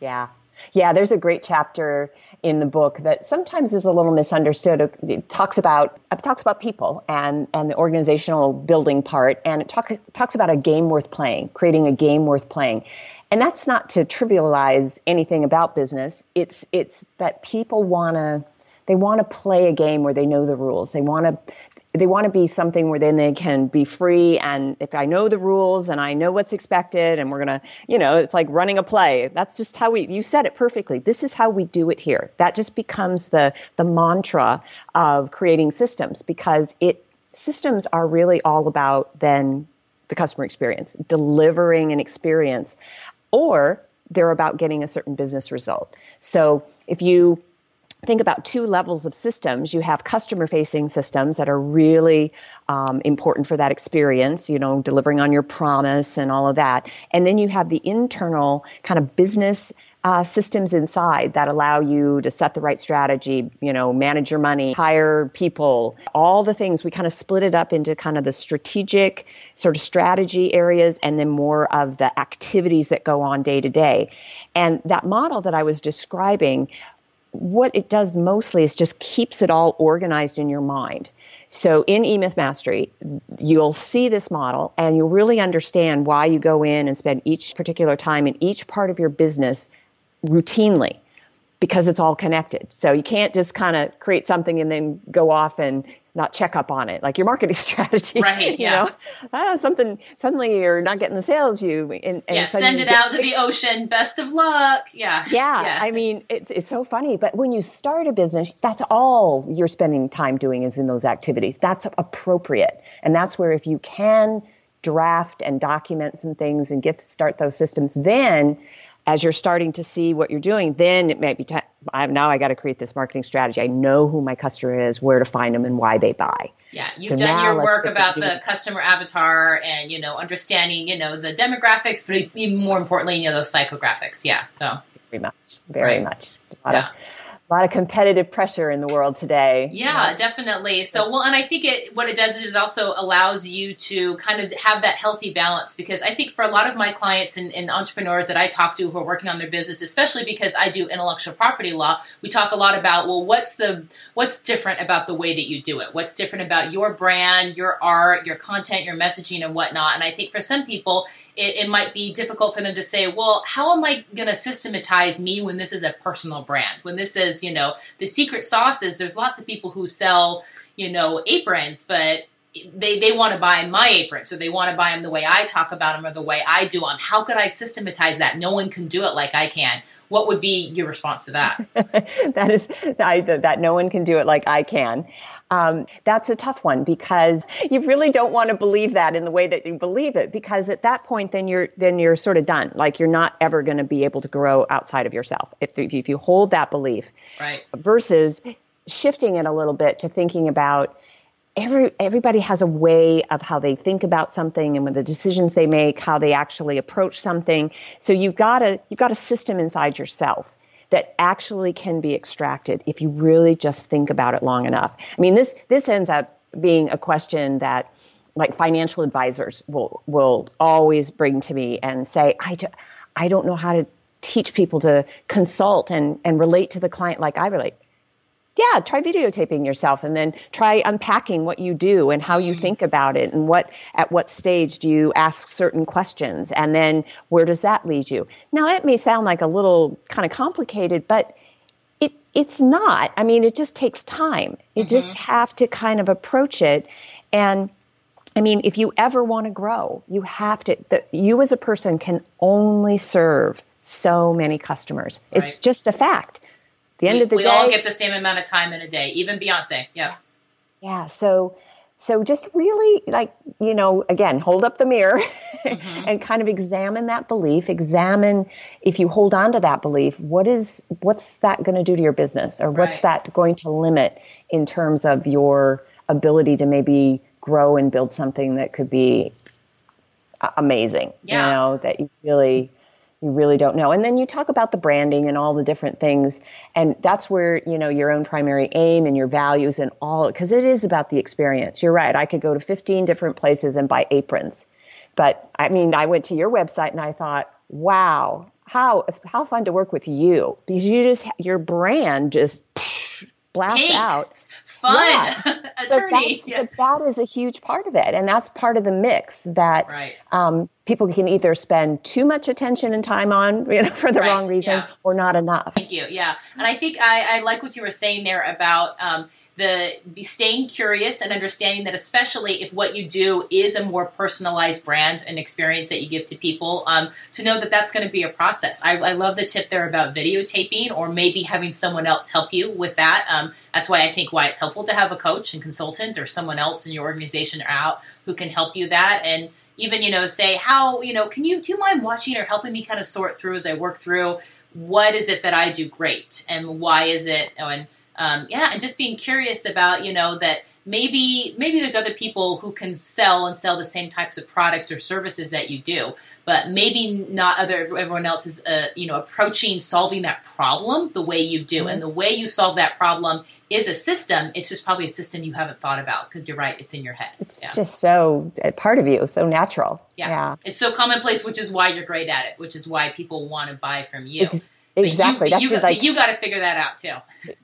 Speaker 2: Yeah. Yeah, there's a great chapter in the book that sometimes is a little misunderstood. It talks about it talks about people and and the organizational building part, and it talk, talks about a game worth playing, creating a game worth playing, and that's not to trivialize anything about business. It's it's that people want to they want to play a game where they know the rules. They want to they want to be something where then they can be free and if i know the rules and i know what's expected and we're going to you know it's like running a play. That's just how we you said it perfectly. This is how we do it here. That just becomes the the mantra of creating systems because it systems are really all about then the customer experience delivering an experience or they're about getting a certain business result. So if you think about two levels of systems. You have customer facing systems that are really um, important for that experience, you know, delivering on your promise and all of that. And then you have the internal kind of business uh, systems inside that allow you to set the right strategy, you know, manage your money, hire people, all the things. We kind of split it up into kind of the strategic sort of strategy areas and then more of the activities that go on day to day. And that model that I was describing what it does mostly is just keeps it all organized in your mind. So in E-Myth Mastery, you'll see this model and you'll really understand why you go in and spend each particular time in each part of your business routinely because it's all connected. So you can't just kind of create something and then go off and not check up on it, like your marketing <laughs> strategy.
Speaker 1: Right.
Speaker 2: You
Speaker 1: yeah.
Speaker 2: know, ah, something suddenly you're not getting the sales you. And, and
Speaker 1: yeah. Send it out to the ocean. Best of luck. Yeah. <laughs>
Speaker 2: yeah. Yeah. I mean, it's it's so funny, but when you start a business, that's all you're spending time doing is in those activities. That's appropriate, and that's where if you can draft and document some things and get to start those systems, then as you're starting to see what you're doing, then it might be time. Now I got to create this marketing strategy. I know who my customer is, where to find them, and why they buy.
Speaker 1: Yeah, you've so done your work about the customer avatar and you know understanding you know the demographics, but even more importantly, you know those psychographics. Yeah, so
Speaker 2: very much, very right. much. A lot yeah. of a lot of competitive pressure in the world today.
Speaker 1: Yeah, yeah, definitely. So, well, and I think it what it does is also allows you to kind of have that healthy balance because I think for a lot of my clients and, and, entrepreneurs that I talk to who are working on their business, especially because I do intellectual property law, we talk a lot about well, what's the what's different about the way that you do it? What's different about your brand, your art, your content, your messaging, and whatnot? And I think for some people it, it, might be difficult for them to say, well, how am I going to systematize me when this is a personal brand? When this is, you know, the secret sauce is there's lots of people who sell, you know, aprons, but they, they want to buy my aprons or they want to buy them the way I talk about them or the way I do them. How could I systematize that? No one can do it like I can. What would be your response to that? <laughs>
Speaker 2: that is I, that no one can do it like I can. Um, that's a tough one because you really don't want to believe that in the way that you believe it because at that point then you're then you're sort of done. Like you're not ever going to be able to grow outside of yourself if if you hold that belief.
Speaker 1: Right.
Speaker 2: Versus shifting it a little bit to thinking about every everybody has a way of how they think about something and with the decisions they make how they actually approach something so you've got a you've got a system inside yourself that actually can be extracted if you really just think about it long enough. I mean this this ends up being a question that like financial advisors will will always bring to me and say i, do, I don't know how to teach people to consult and, and relate to the client like i relate yeah, try videotaping yourself and then try unpacking what you do and how you mm. think about it and what at what stage do you ask certain questions and then where does that lead you. Now that may sound like a little kind of complicated, but it it's not. I mean, it just takes time. You mm-hmm. just have to kind of approach it and I mean, if you ever want to grow, you have to the, you as a person can only serve so many customers. Right. It's just a fact the end
Speaker 1: we,
Speaker 2: of the
Speaker 1: we
Speaker 2: day,
Speaker 1: we all get the same amount of time in a day, even Beyonce. Yeah.
Speaker 2: Yeah. So, so just really like, you know, again, hold up the mirror mm-hmm. <laughs> and kind of examine that belief. Examine if you hold on to that belief, what is, what's that going to do to your business or what's right. that going to limit in terms of your ability to maybe grow and build something that could be amazing, yeah. you know, that you really, you really don't know. And then you talk about the branding and all the different things. And that's where, you know, your own primary aim and your values and all, because it is about the experience. You're right. I could go to 15 different places and buy aprons. But I mean, I went to your website and I thought, wow, how, how fun to work with you because you just, your brand just blasts
Speaker 1: Pink.
Speaker 2: out
Speaker 1: fun yeah. <laughs> attorney.
Speaker 2: But, yeah. but, that is a huge part of it, and that's part of the mix that
Speaker 1: right.
Speaker 2: um, people can either spend too much attention and time on, you know, <laughs> for the
Speaker 1: right.
Speaker 2: wrong reason,
Speaker 1: yeah.
Speaker 2: or not enough.
Speaker 1: Thank you. Yeah, and I think I, I like what you were saying there about um, the staying curious and understanding that, especially if what you do is a more personalized brand and experience that you give to people, um, to know that that's going to be a process. I, I, love the tip there about videotaping or maybe having someone else help you with that. Um, that's why I think why it's helpful to have a coach and consultant or someone else in your organization out who can help you that and even you know say how you know can you do you mind watching or helping me kind of sort through as i work through what is it that I do great and why is it? And um, yeah, and just being curious about, you know, that maybe maybe there's other people who can sell and sell the same types of products or services that you do but maybe not other everyone else is uh, you know approaching solving that problem the way you do mm-hmm. and the way you solve that problem is a system it's just probably a system you haven't thought about because you're right it's in your head
Speaker 2: it's yeah. just so a part of you so natural
Speaker 1: yeah. yeah. it's so commonplace which is why you're great at it which is why people want to buy from you
Speaker 2: Exactly.
Speaker 1: You, that's you, just like you got to figure that out too.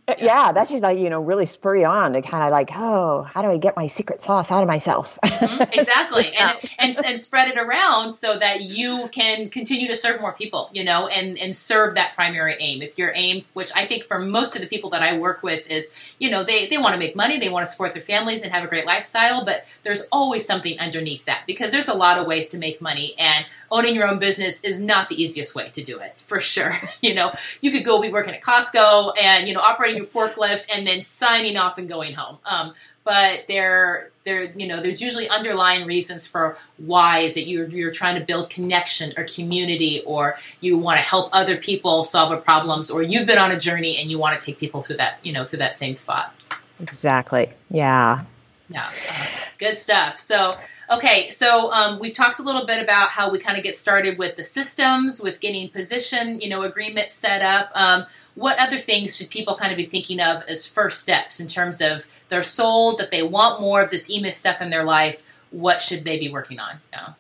Speaker 2: Yeah. yeah. that's just like you know really spur you on to kind of like oh how do I get my secret sauce out of myself? <laughs>
Speaker 1: Mm-hmm, exactly, and, and and spread it around so that you can continue to serve more people, you know, and and serve that primary aim. If your aim, which I think for most of the people that I work with is you know they they want to make money, they want to support their families and have a great lifestyle, but there's always something underneath that because there's a lot of ways to make money and owning your own business is not the easiest way to do it for sure <laughs> you know you could go be working at costco and you know operating your forklift and then signing off and going home. Um, but there there you know there's usually underlying reasons for why is it you're, you're trying to build connection or community or you want to help other people solve a problems or you've been on a journey and you want to take people through that you know through that same spot.
Speaker 2: Exactly. Yeah.
Speaker 1: Yeah. Uh, good stuff. So Okay, so um, we've talked a little bit about how we kind of get started with the systems, with getting position, you know, agreement set up. Um, what other things should people kind of be thinking of as first steps in terms of they're sold that they want more of this e-myth stuff in their life? What should they be working on? Yeah.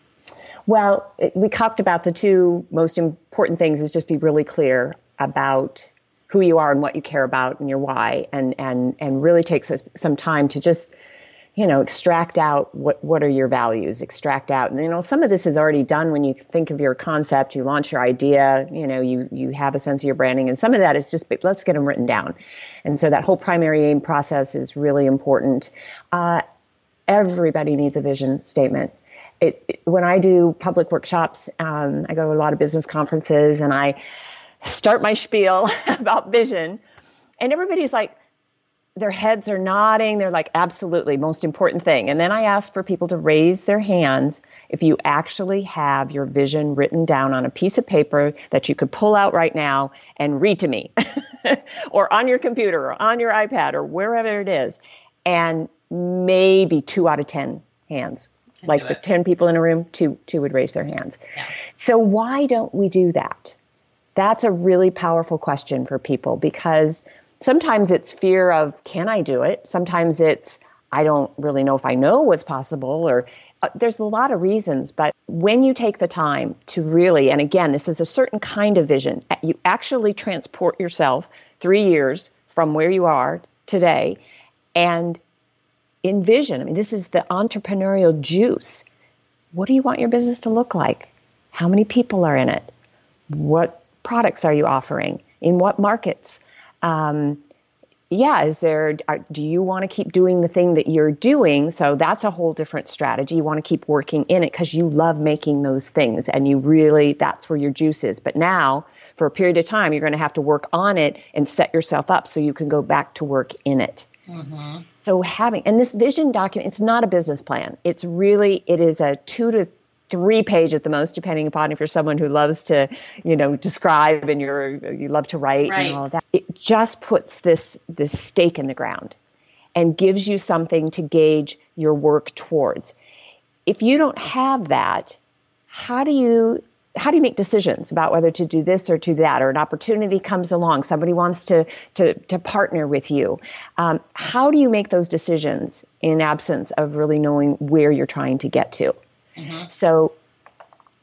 Speaker 2: Well, we talked about the two most important things is just be really clear about who you are and what you care about and your why, and and and really takes some time to just you know, extract out what, what are your values, extract out. And, you know, some of this is already done when you think of your concept, you launch your idea, you know, you, you have a sense of your branding. And some of that is just, let's get them written down. And so that whole primary aim process is really important. Uh, everybody needs a vision statement. It, it, when I do public workshops, um, I go to a lot of business conferences and I start my spiel <laughs> about vision. And everybody's like, their heads are nodding. They're like, absolutely, most important thing. And then I ask for people to raise their hands if you actually have your vision written down on a piece of paper that you could pull out right now and read to me, <laughs> or on your computer, or on your iPad, or wherever it is. And maybe two out of 10 hands. like the 10 people in a room, two, two would raise their hands. Yeah. So, why don't we do that? That's a really powerful question for people because sometimes it's fear of can I do it? Sometimes it's I don't really know if I know what's possible or uh, there's a lot of reasons, but when you take the time to really, and again, this is a certain kind of vision, you actually transport yourself three years from where you are today and envision. I mean, this is the entrepreneurial juice. What do you want your business to look like? How many people are in it? What products are you offering? In what markets? Um, yeah, is there, are, do you want to keep doing the thing that you're doing? So that's a whole different strategy. You want to keep working in it because you love making those things and you really, that's where your juice is. But now, for a period of time, you're going to have to work on it and set yourself up so you can go back to work in it. Mm-hmm. So having, and this vision document, it's not a business plan. It's really, it is a two to three page at the most, depending upon if you're someone who loves to, you know, describe and you're you love to write right. and all of that. It just puts this this stake in the ground and gives you something to gauge your work towards. If you don't have that, how do you how do you make decisions about whether to do this or to that or an opportunity comes along somebody wants to to, to partner with you um, how do you make those decisions in absence of really knowing where you're trying to get to Mm-hmm. So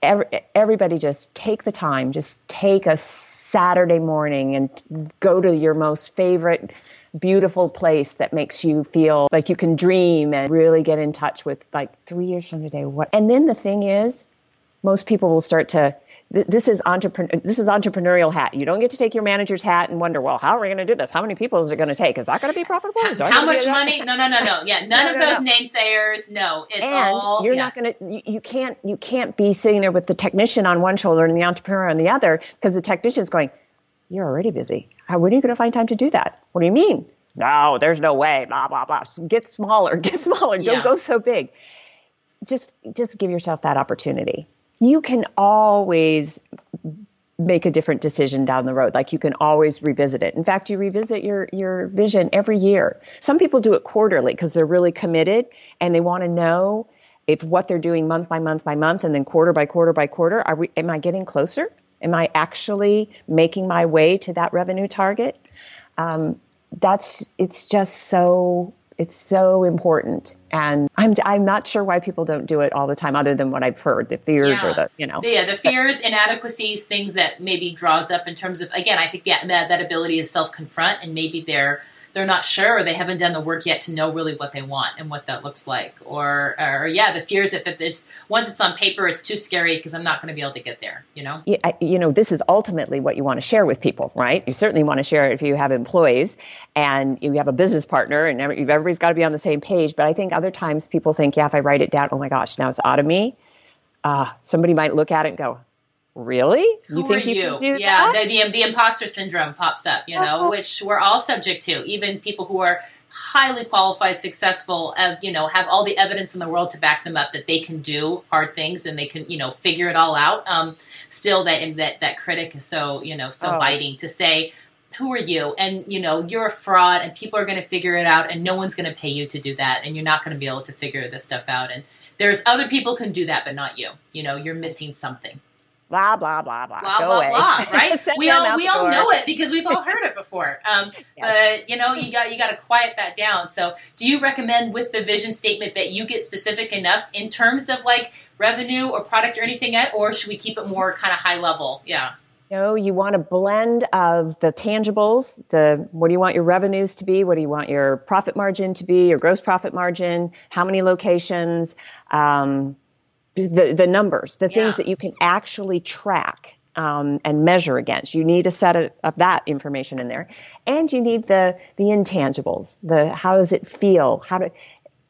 Speaker 2: every, everybody just take the time, just take a Saturday morning and go to your most favorite beautiful place that makes you feel like you can dream and really get in touch with like three years from today what and then the thing is most people will start to this is entrepreneur this is entrepreneurial hat. You don't get to take your manager's hat and wonder, well, how are we going to do this? How many people is it going to take? Is that going to be profitable?
Speaker 1: How much money? No, no, no, no. Yeah, <laughs> none no, of no, those no. naysayers. No, it's
Speaker 2: and
Speaker 1: all.
Speaker 2: You're
Speaker 1: yeah.
Speaker 2: not going to. You, you can't. You can't be sitting there with the technician on one shoulder and the entrepreneur on the other because the technician's going, "You're already busy. How when are you going to find time to do that? What do you mean? No, there's no way. Blah blah blah. Get smaller. <laughs> Get smaller. Don't yeah. go so big. Just just give yourself that opportunity you can always make a different decision down the road. Like you can always revisit it. In fact, you revisit your your vision every year. Some people do it quarterly because they're really committed and they want to know if what they're doing month by month by month and then quarter by quarter by quarter are we am I getting closer? Am I actually making my way to that revenue target? Um, that's it's just so it's so important. And I'm I'm not sure why people don't do it all the time, other than what I've heard, the fears yeah. or the you know.
Speaker 1: Yeah, the fears, inadequacies, things that maybe draws up in terms of again, I think yeah, that that ability to self confront and maybe they're they're not sure or they haven't done the work yet to know really what they want and what that looks like. Or or yeah the fears that, that this once it's on paper it's too scary because i'm not going to be able to get there you know?
Speaker 2: Yeah, you know this is ultimately what you want to share with people right? You certainly want to share it if you have employees and you have a business partner and everybody's got to be on the same page. But i think other times people think yeah if i write it down oh my gosh now it's out of me. Uh, somebody might look at it and go really?
Speaker 1: You Who think you, you? do yeah, that? The, the, the imposter syndrome pops up, you know, uh-huh. which we're all subject to. Even people who are highly qualified, successful, uh, you know, have all the evidence in the world to back them up that they can do hard things and they can, you know, figure it all out. Um, still, that that that critic is so, you know, so oh. biting to say, "Who are you?" And you know, you're a fraud, and people are going to figure it out, and no one's going to pay you to do that, and you're not going to be able to figure this stuff out. And there's other people can do that, but not you. You know, you're missing something
Speaker 2: blah blah blah blah.
Speaker 1: Blah Go blah away. blah. <laughs> Right? we all we all know it because we've all heard it before. Um, <laughs> yes. But you know, you got you got to quiet that down. So, do you recommend with the vision statement that you get specific enough in terms of like revenue or product or anything, yet, or should we keep it more kind of high level? Yeah.
Speaker 2: No, you want a blend of the tangibles, the what do you want your revenues to be? What do you want your profit margin to be? Your gross profit margin? How many locations? Um, the, the numbers, the yeah. things that you can actually track um, and measure against. You need a set of, of, that information in there, and you need the the intangibles. The how does it feel? How do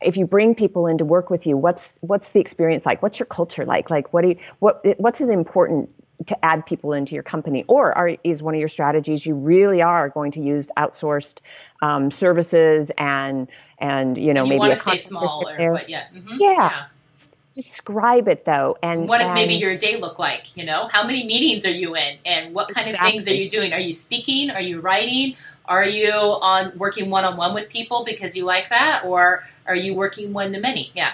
Speaker 2: if you bring people in to work with you, what's what's the experience like? What's your culture like? Like what do you, what what's as important to add people into your company, or are, is one of your strategies you really are going to use outsourced um, services and and you know
Speaker 1: and
Speaker 2: you maybe
Speaker 1: a stay small or what? Yeah.
Speaker 2: Mm-hmm. yeah. yeah describe it though
Speaker 1: and what does and, maybe your day look like you know? How many meetings are you in and what kind exactly. of things are you doing? Are you speaking? Are you writing? Are you on working one-on-one with people because you like that or are you working one to many yeah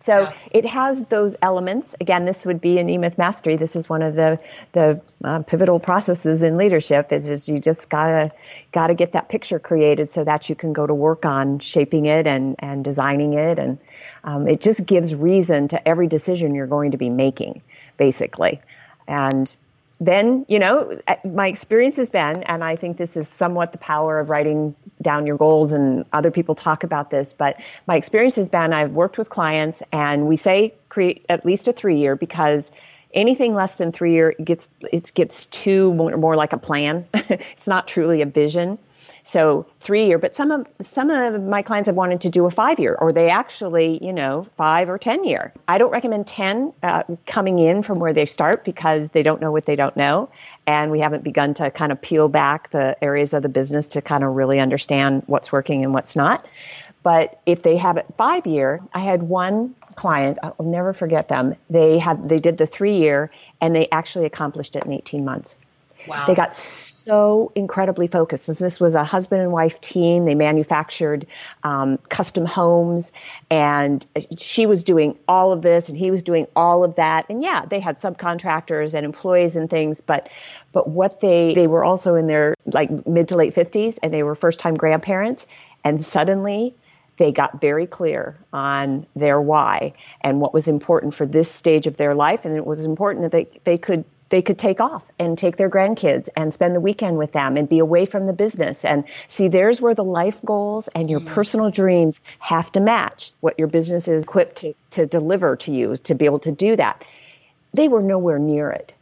Speaker 2: so yeah. it has those elements. Again, this would be an E-Myth mastery. This is one of the the uh, pivotal processes in leadership. Is just you just gotta gotta get that picture created so that you can go to work on shaping it and and designing it, and um, it just gives reason to every decision you're going to be making, basically. And then, you know, my experience has been, and I think this is somewhat the power of writing down your goals, and other people talk about this, but my experience has been I've worked with clients, and we say create at least a three year because anything less than three year gets it gets too more, more like a plan. <laughs> it's not truly a vision. So three year, but some of some of my clients have wanted to do a five year, or they actually, you know, five or ten year. I don't recommend ten uh, coming in from where they start because they don't know what they don't know, and we haven't begun to kind of peel back the areas of the business to kind of really understand what's working and what's not. But if they have it five year, I had one client, I'll never forget them. They had they did the three year and they actually accomplished it in 18 months.
Speaker 1: Wow.
Speaker 2: They got so incredibly focused. Since this was a husband and wife team, they manufactured um, custom homes, and she was doing all of this, and he was doing all of that. And yeah, they had subcontractors and employees and things, but but what they they were also in their like mid to late fifties, and they were first time grandparents, and suddenly they got very clear on their why and what was important for this stage of their life and it was important that they, they could they could take off and take their grandkids and spend the weekend with them and be away from the business. And see, there's where the life goals and your mm. personal dreams have to match what your business is equipped to, to deliver to you to be able to do that. They were nowhere near it.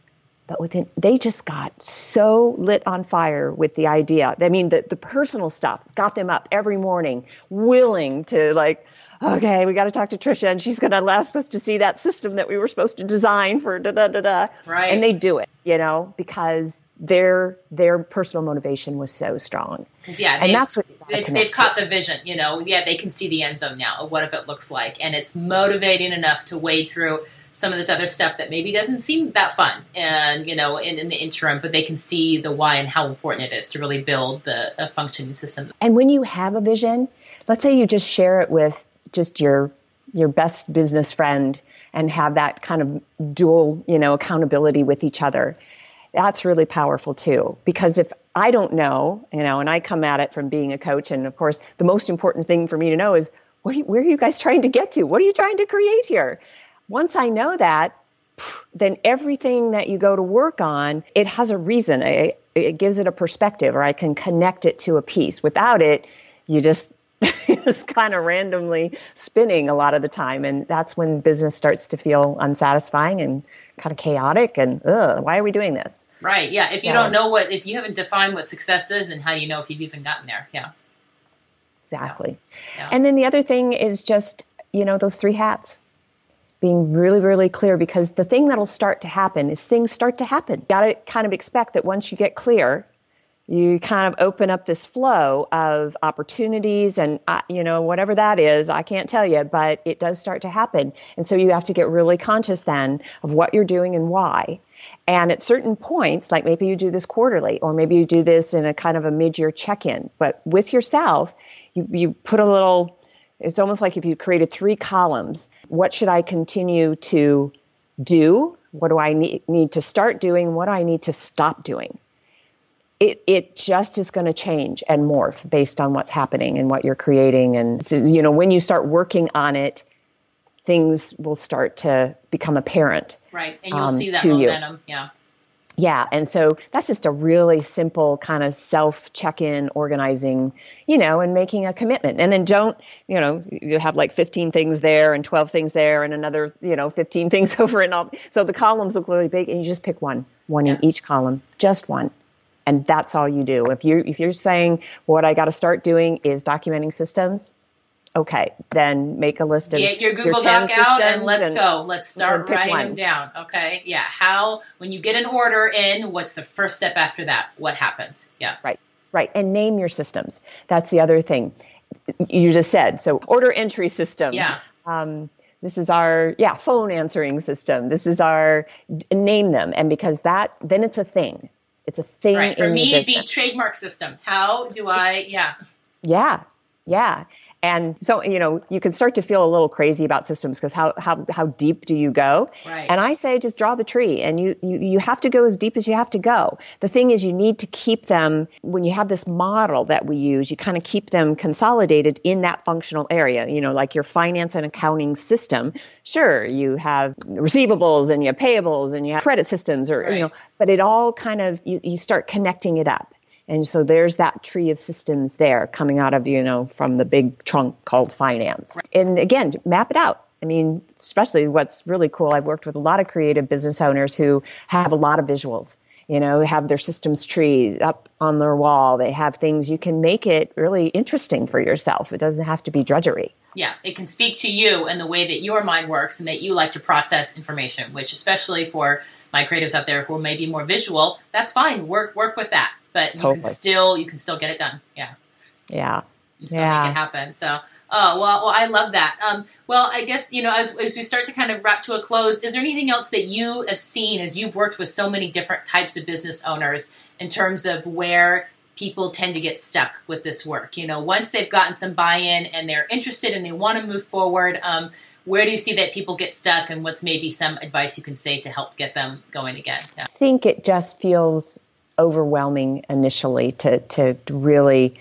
Speaker 2: But within, they just got so lit on fire with the idea. I mean, the, the personal stuff got them up every morning, willing to like, okay, we got to talk to Trisha and she's going to ask us to see that system that we were supposed to design for da da da da.
Speaker 1: Right.
Speaker 2: And they do it, you know, because their their personal motivation was so strong.
Speaker 1: Yeah,
Speaker 2: and that's what
Speaker 1: they've, they've caught the vision. You know, yeah, they can see the end zone now of what if it looks like, and it's motivating enough to wade through some of this other stuff that maybe doesn't seem that fun and you know in, in the interim but they can see the why and how important it is to really build the a functioning system
Speaker 2: and when you have a vision let's say you just share it with just your your best business friend and have that kind of dual you know accountability with each other that's really powerful too because if i don't know you know and i come at it from being a coach and of course the most important thing for me to know is are you, where are you guys trying to get to what are you trying to create here once I know that, then everything that you go to work on, it has a reason. It, it gives it a perspective, or I can connect it to a piece. Without it, you just <laughs> just kind of randomly spinning a lot of the time, and that's when business starts to feel unsatisfying and kind of chaotic. And ugh, why are we doing this?
Speaker 1: Right. Yeah. If so, you don't know what, if you haven't defined what success is, and how you know if you've even gotten there? Yeah.
Speaker 2: Exactly. Yeah. And then the other thing is just you know those three hats being really, really clear because the thing that'll start to happen is things start to happen. You gotta kind of expect that once you get clear, you kind of open up this flow of opportunities and uh, you know whatever that is i can't tell you but it does start to happen and so you have to get really conscious then of what you're doing and why and at certain points like maybe you do this quarterly or maybe you do this in a kind of a mid-year check-in but with yourself you, you put a little it's almost like if you created three columns. What should I continue to do? What do I need, need to start doing? What do I need to stop doing? It, it just is going to change and morph based on what's happening and what you're creating. And, so, you know, when you start working on it, things will start to become apparent.
Speaker 1: Right. And you'll um, see that momentum. You. Yeah.
Speaker 2: Yeah, and so that's just a really simple kind of self check in organizing, you know, and making a commitment. And then don't, you know, you have like 15 things there and 12 things there and another, you know, 15 <laughs> things over and all. So the columns look really big and you just pick one, one yeah. in each column, just one. And that's all you do. If you if you're saying what I got to start doing is documenting systems, okay, then make a list of
Speaker 1: get your Google your Doc out and let's and, go. Let's start writing one. them down. Okay, yeah. How when you get an order in, what's the first step after that? What happens? Yeah,
Speaker 2: right, right, and name your systems. That's the other thing you just said. So order entry system.
Speaker 1: Yeah.
Speaker 2: Um, this is our yeah phone answering system. This is our name them, and because that then it's a thing. It's a thing.
Speaker 1: Right. For me, the trademark system. How do I? Yeah.
Speaker 2: Yeah. Yeah. And so, you know, you can start to feel a little crazy about systems because how, how, how deep do you go?
Speaker 1: Right.
Speaker 2: And I say just draw the tree and you, you, you have to go as deep as you have to go. The thing is you need to keep them, when you have this model that we use, you kind of keep them consolidated in that functional area, you know, like your finance and accounting system. Sure, you have receivables and you have payables and you have credit systems or, right. you know, but it all kind of, you, you start connecting it up. And so there's that tree of systems there coming out of, you know, from the big trunk called finance. Right. And again, map it out. I mean, especially what's really cool, I've worked with a lot of creative business owners who have a lot of visuals. You know, have their systems trees up on their wall. They have things you can make it really interesting for yourself. It doesn't have to be drudgery.
Speaker 1: Yeah, it can speak to you and the way that your mind works and that you like to process information, which especially for my creatives out there who may be more visual, that's fine. Work work with that but you totally. can still you can still get it done. Yeah.
Speaker 2: Yeah.
Speaker 1: And still yeah. make it happen. So Oh well, well, I love that. Um, well, I guess you know, as, as we start to kind of wrap to a close, is there anything else that you have seen as you've worked with so many different types of business owners in terms of where people tend to get stuck with this work? You know, once they've gotten some buy-in and they're interested and they want to move forward, um, where do you see that people get stuck, and what's maybe some advice you can say to help get them going again?
Speaker 2: Yeah. I think it just feels overwhelming initially to, to really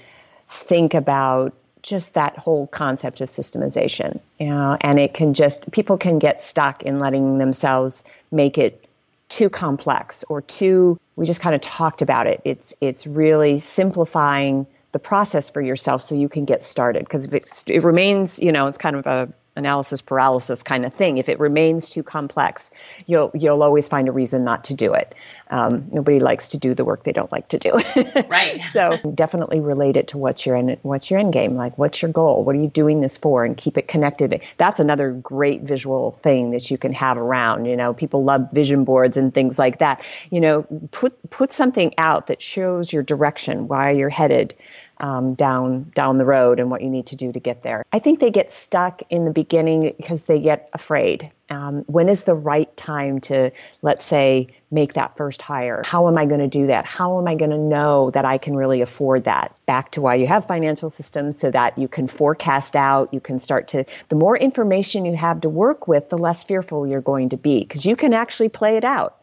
Speaker 2: think about just that whole concept of systemization. You know, and it can just, people can get stuck in letting themselves make it too complex or too, we just kind of talked about it. It's, it's really simplifying the process for yourself so you can get started. Because if it remains, you know, it's kind of a analysis paralysis kind of thing. If it remains too complex, you'll you'll always find a reason not to do it. Um, nobody likes to do the work they don't like to do. <laughs>
Speaker 1: right.
Speaker 2: so definitely relate it to what's your end, what's your end game. Like, what's your goal? What are you doing this for? And keep it connected. That's another great visual thing that you can have around. You know, people love vision boards and things like that. You know, put put something out that shows your direction, why you're headed. Um, down down the road and what you need to do to get there. I think they get stuck in the beginning because they get afraid. Um, when is the right time to, let's say, make that first hire? How am I going to do that? How am I going to know that I can really afford that? Back to why you have financial systems so that you can forecast out, you can start to, the more information you have to work with, the less fearful you're going to be because you can actually play it out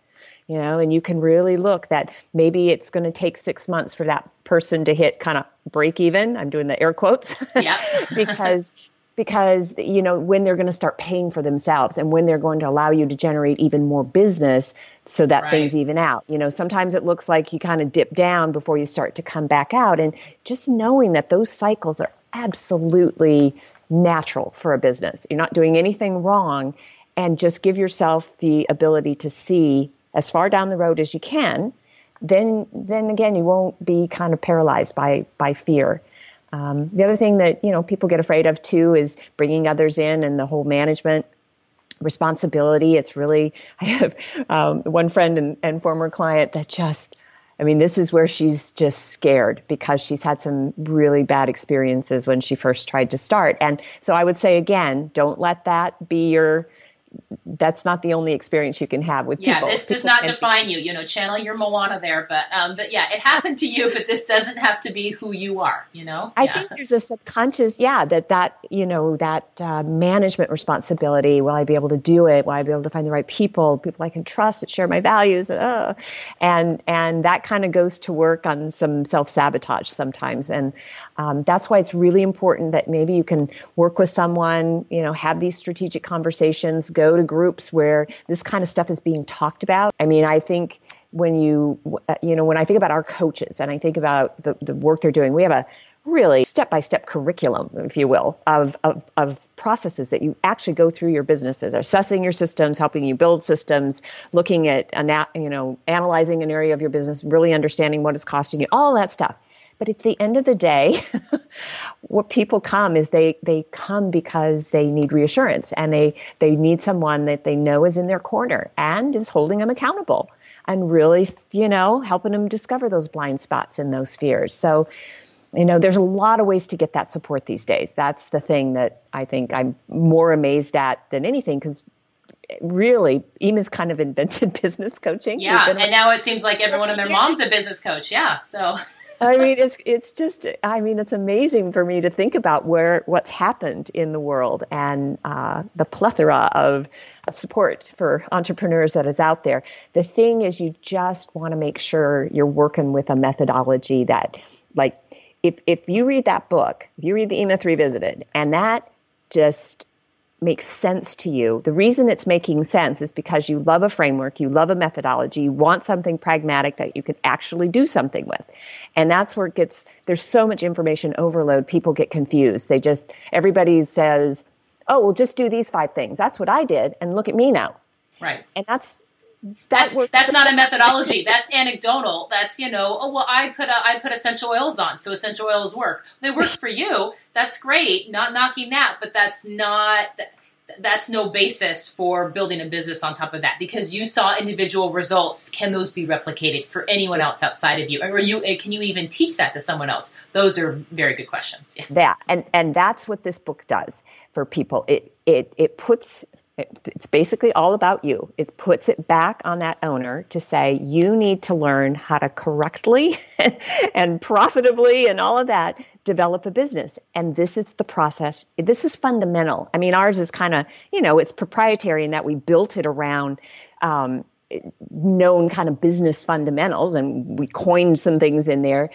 Speaker 2: you know, and you can really look that maybe it's going to take six months for that person to hit kind of break even. I'm doing the air quotes.
Speaker 1: Yeah. <laughs>
Speaker 2: because because you know when they're going to start paying for themselves and when they're going to allow you to generate even more business so that right. things even out you know sometimes it looks like you kind of dip down before you start to come back out and just knowing that those cycles are absolutely natural for a business you're not doing anything wrong and just give yourself the ability to see as far down the road as you can, then then again you won't be kind of paralyzed by by fear. Um, the other thing that you know people get afraid of too is bringing others in and the whole management responsibility. It's really <laughs> I have um, one friend and, and former client that just I mean, this is where she's just scared because she's had some really bad experiences when she first tried to start. And so I would say again, don't let that be your that's not the only experience you can have with
Speaker 1: yeah,
Speaker 2: people.
Speaker 1: Yeah, this does not define you. You know, channel your Moana there, but um, but yeah, it happened to you, but this doesn't have to be who you are. You know,
Speaker 2: I
Speaker 1: yeah.
Speaker 2: think there's a subconscious, yeah, that that you know that uh, management responsibility. Will I be able to do it? Will I be able to find the right people, people I can trust that share my values? Uh, and and that kind of goes to work on some self sabotage sometimes, and um, that's why it's really important that maybe you can work with someone, you know, have these strategic conversations, go to groups where this kind of stuff is being talked about. I mean, I think when you, uh, you know, when I think about our coaches and I think about the, the work they're doing, we have a really step by step curriculum, if you will, of, of, of, processes that you actually go through your businesses, assessing your systems, helping you build systems, looking at, you know, analyzing an area of your business, really understanding what it's costing you, all that stuff. But at the end of the day, <laughs> what people come is they they come because they need reassurance and they they need someone that they know is in their corner and is holding them accountable and really you know helping them discover those blind spots and those fears. So you know there's a lot of ways to get that support these days. That's the thing that I think I'm more amazed at than anything because really, E-Myth's kind of <laughs> invented business coaching.
Speaker 1: Yeah, and now it seems like everyone and their <laughs> mom's a business coach. Yeah, so
Speaker 2: I mean, it's it's just I mean, it's amazing for me to think about where what's happened in the world and uh, the plethora of support for entrepreneurs that is out there. The thing is, you just want to make sure you're working with a methodology that, like, if if you read that book, if you read the E-Myth Revisited, and that just makes sense to you. The reason it's making sense is because you love a framework, you love a methodology, you want something pragmatic that you can actually do something with. And that's where it gets there's so much information overload, people get confused. They just everybody says, "Oh, well just do these five things." That's what I did and look at me now.
Speaker 1: Right.
Speaker 2: And that's
Speaker 1: that that's, that's not a methodology. That's anecdotal. That's you know, oh well, I put a, I put essential oils on, so essential oils work. They work for you. That's great. Not knocking that, but that's not that's no basis for building a business on top of that because you saw individual results. Can those be replicated for anyone else outside of you, or you eh, can you even teach that to someone else? Those are very good questions.
Speaker 2: Yeah. That and and that's what this book does for people. It it it puts it's basically all about you. It puts it back on that owner to say, you need to learn how to correctly <laughs> and profitably and all of that develop a business. And this is the process. This is fundamental. I mean, ours is kind of, you know, it's proprietary in that we built it around um, known kind of business fundamentals and we coined some things in there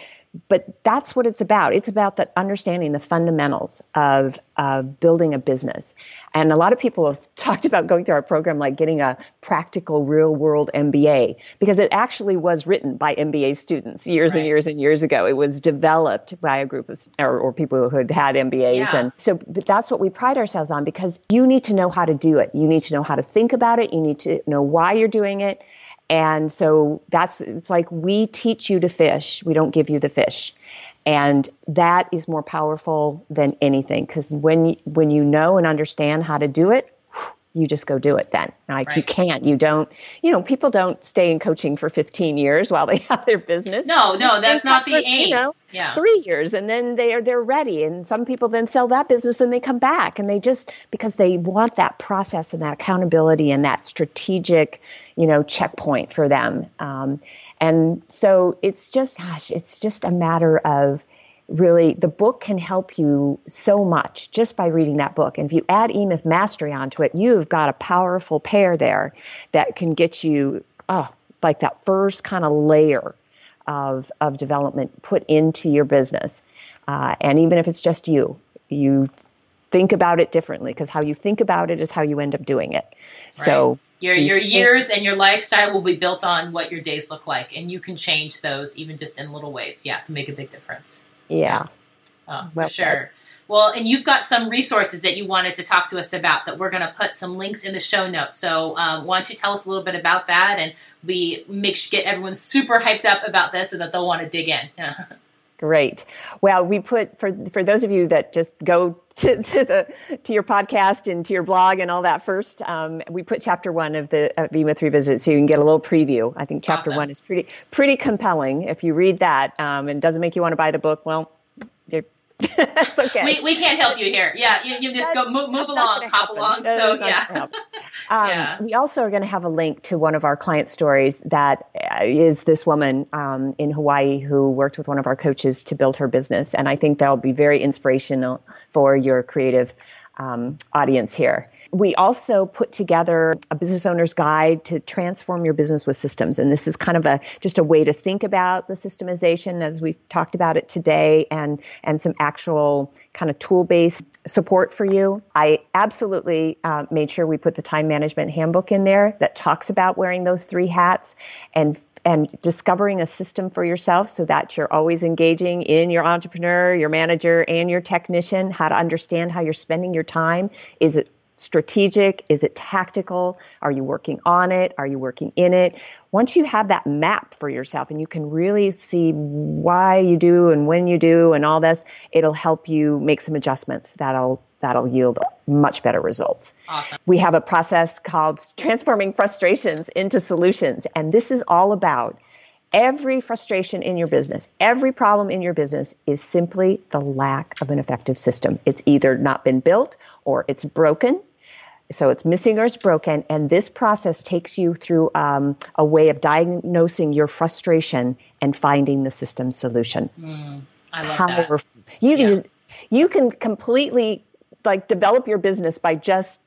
Speaker 2: but that's what it's about. It's about that understanding the fundamentals of uh, building a business. And a lot of people have <laughs> talked about going through our program like getting a practical, real world MBA because it actually was written by MBA students years right. and years and years ago. It was developed by a group of or, or people who had had MBAs, yeah. and so that's what we pride ourselves on because you need to know how to do it. You need to know how to think about it. You need to know why you're doing it and so that's it's like we teach you to fish, we don't give you the fish. And that is more powerful than anything because when when you know and understand how to do it, you just go do it then. Like
Speaker 1: Right.
Speaker 2: you can't, you don't, you know, people don't stay in coaching for 15 years while they <laughs> have their business.
Speaker 1: No, no, that's not the aim.
Speaker 2: You know,
Speaker 1: Yeah.
Speaker 2: three years and then they're they're ready. And some people then sell that business and they come back and they just because they want that process and that accountability and that strategic, you know, checkpoint for them. Um, and so it's just, gosh, it's just a matter of really the book can help you so much just by reading that book. And if you add E-Myth Mastery onto it, you've got a powerful pair there that can get you, oh, like that first kind of layer of, of development put into your business. Uh, and even if it's just you, you think about it differently because how you think about it is how you end up doing it. So
Speaker 1: Your your years and your lifestyle will be built on what your days look like, and you can change those even just in little ways. Yeah, to make a big difference.
Speaker 2: Yeah.
Speaker 1: Oh,
Speaker 2: Well
Speaker 1: for
Speaker 2: said.
Speaker 1: sure. Well, and you've got some resources that you wanted to talk to us about that we're going to put some links in the show notes. So, um, why don't you tell us a little bit about that, and we make sure get everyone super hyped up about this, so that they'll want to dig in. <laughs>
Speaker 2: Great. Well, we put for for those of you that just go <laughs> to, to the to your podcast and to your blog and all that first. Um, we put chapter one of the of E-Myth Revisited, so you can get a little preview. I think chapter
Speaker 1: Awesome.
Speaker 2: one is pretty pretty compelling. If you read that um, and it doesn't make you want to buy the book, well, that's <laughs> okay.
Speaker 1: we, we can't help you here. Yeah, you, you just
Speaker 2: That-
Speaker 1: go move, move along, hop along.
Speaker 2: That
Speaker 1: So yeah. <laughs>
Speaker 2: Um,
Speaker 1: Yeah.
Speaker 2: We also are going to have a link to one of our client stories that uh, this woman um, in Hawaii who worked with one of our coaches to build her business. And I think that'll be very inspirational for your creative um, audience here. We also put together a business owner's guide to transform your business with systems. And this is kind of a just a way to think about the systemization as we've talked about it today and, and some actual kind of tool based support for you. I absolutely uh, made sure we put the time management handbook in there that talks about wearing those three hats and and discovering a system for yourself so that you're always engaging in your entrepreneur, your manager, and your technician, how to understand how you're spending your time. Is it strategic? Is it tactical? Are you working on it? Are you working in it? Once you have that map for yourself and you can really see why you do and when you do and all this, it'll help you make some adjustments that'll that'll yield much better results.
Speaker 1: awesome.
Speaker 2: We have a process called transforming frustrations into solutions. And this is all about every frustration in your business, every problem in your business is simply the lack of an effective system. It's either not been built or it's broken. So it's missing or it's broken. And this process takes you through um, a way of diagnosing your frustration and finding the system solution
Speaker 1: I love that.
Speaker 2: powerful. You can
Speaker 1: Yeah.
Speaker 2: just you can completely like develop your business by just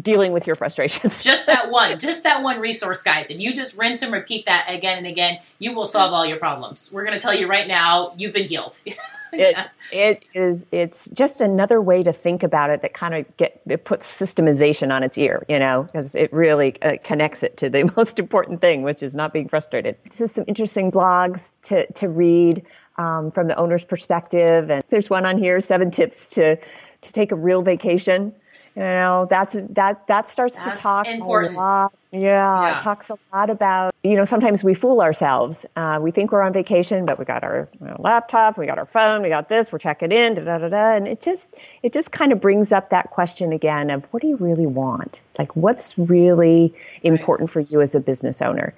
Speaker 2: dealing with your frustrations. <laughs>
Speaker 1: Just that one, just that one resource, guys. If you just rinse and repeat that again and again, you will solve all your problems. We're going to tell you right now, you've been healed. <laughs> <laughs>
Speaker 2: it it is it's just another way to think about it that kind of get it puts systemization on its ear, you know, because it really uh, connects it to the <laughs> most important thing, which is not being frustrated. Just some interesting blogs to to read. Um, from the owner's perspective, and there's one on here: seven tips to to take a real vacation. You know, that's that that starts
Speaker 1: That's
Speaker 2: to talk
Speaker 1: important.
Speaker 2: a lot. Yeah,
Speaker 1: Yeah.
Speaker 2: it talks a lot about you know. Sometimes we fool ourselves. Uh, we think we're on vacation, but we got our you know, laptop, we got our phone, we got this. We're checking in, da da da da, and it just it just kind of brings up that question again of what do you really want? Like, what's really important for you as a business owner?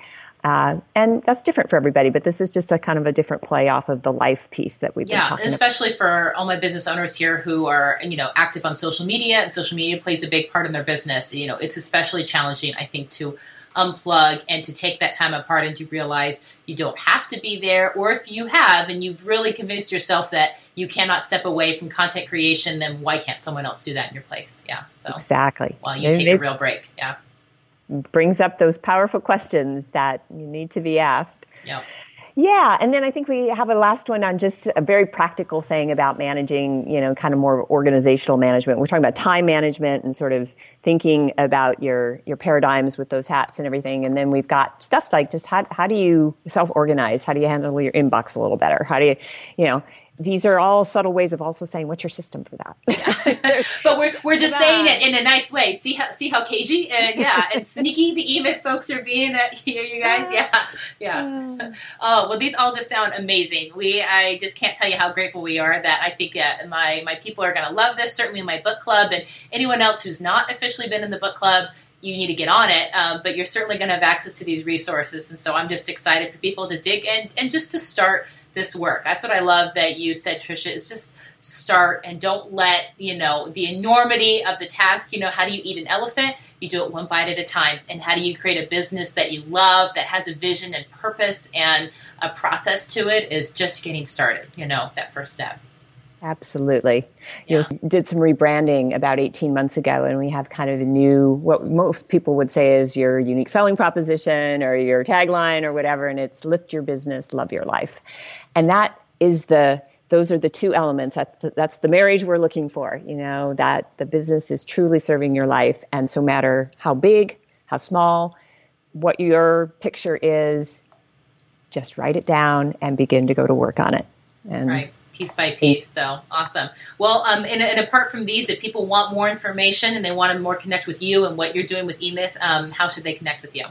Speaker 2: Uh, and that's different for everybody, but this is just a kind of a different play off of the life piece that we've been
Speaker 1: Yeah,
Speaker 2: talking about.
Speaker 1: especially for all my business owners here who are, you know, active on social media and social media plays a big part in their business. You know, it's especially challenging, I think, to unplug and to take that time apart and to realize you don't have to be there. Or if you have and you've really convinced yourself that you cannot step away from content creation, then why can't someone else do that in your place? Yeah. So
Speaker 2: Exactly.
Speaker 1: while you take a real break. Yeah.
Speaker 2: Brings up those powerful questions that you need to be asked.
Speaker 1: Yeah.
Speaker 2: Yeah, and then I think we have a last one on just a very practical thing about managing, you know, kind of more organizational management. We're talking about time management and sort of thinking about your your paradigms with those hats and everything. And then we've got stuff like just how how do you self organize? How do you handle your inbox a little better? How do you, you know, these are all subtle ways of also saying what's your system for that? <laughs>
Speaker 1: But we're, we're just saying it in a nice way. See how see how cagey? And yeah <laughs> and sneaky the E-Myth folks are being <laughs> at here you guys. Yeah. Yeah oh well these all just sound amazing. We i just can't tell you how grateful we are that i think uh, my my people are going to love this certainly my book club and anyone else who's not officially been in the book club you need to get on it, um, but you're certainly going to have access to these resources. And so I'm just excited for people to dig in and just to start this work. That's what I love that you said, Trisha, is just start and don't let, you know, the enormity of the task, you know, how do you eat an elephant? You do it one bite at a time. And how do you create a business that you love, that has a vision and purpose and a process to it is just getting started, you know, that first step.
Speaker 2: Absolutely. Yeah. You know, did some rebranding about 18 months ago, and we have kind of a new, what most people would say is your unique selling proposition or your tagline or whatever, and it's lift your business, love your life. And that is the, those are the two elements. That's the, that's the marriage we're looking for, you know, that the business is truly serving your life. And so, matter how big, how small, what your picture is, just write it down and begin to go to work on it.
Speaker 1: And right piece by piece. So awesome. Well, um, and, and, apart from these, if people want more information and they want to more connect with you and what you're doing with E-Myth, um, how should they connect with you?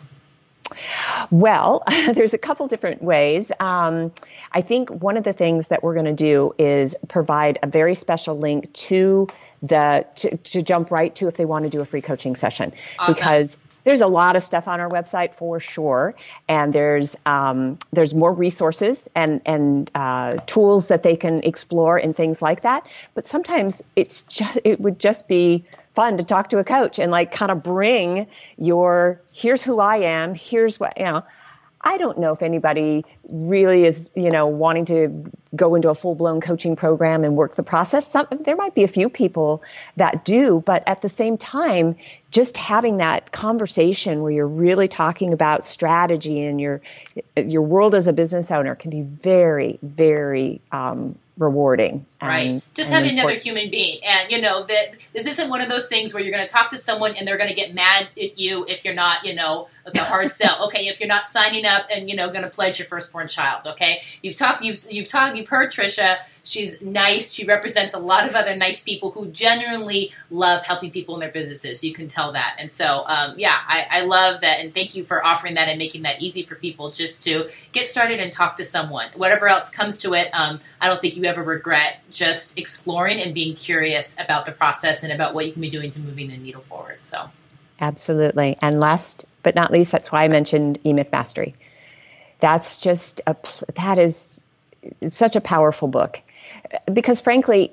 Speaker 2: Well, <laughs> there's a couple different ways. Um, I think one of the things that we're going to do is provide a very special link to the to, to, jump right to if they want to do a free coaching session awesome. because there's a lot of stuff on our website for sure, and there's um, there's more resources and and uh, tools that they can explore and things like that. But sometimes it's just it would just be fun to talk to a coach and like kind of bring your here's who I am, here's what you know. I don't know if anybody really is, you know, wanting to go into a full blown coaching program and work the process. Some, there might be a few people that do, but at the same time, just having that conversation where you're really talking about strategy and your your world as a business owner can be very, very um, rewarding.
Speaker 1: Right. Just having another human being. And, you know, that this isn't one of those things where you're going to talk to someone and they're going to get mad at you if you're not, you know, the hard sell. <laughs> Okay. If you're not signing up and, you know, going to pledge your firstborn child. Okay. You've talked, you've, you've talked, you've heard Trisha She's nice. She represents a lot of other nice people who genuinely love helping people in their businesses. You can tell that. And so, um, yeah, I, I, love that. And thank you for offering that and making that easy for people just to get started and talk to someone. Whatever else comes to it, um, I don't think you ever regret just exploring and being curious about the process and about what you can be doing to moving the needle forward. So,
Speaker 2: absolutely. And last but not least, that's why I mentioned E-Myth Mastery. That's just a, that is such a powerful book because frankly,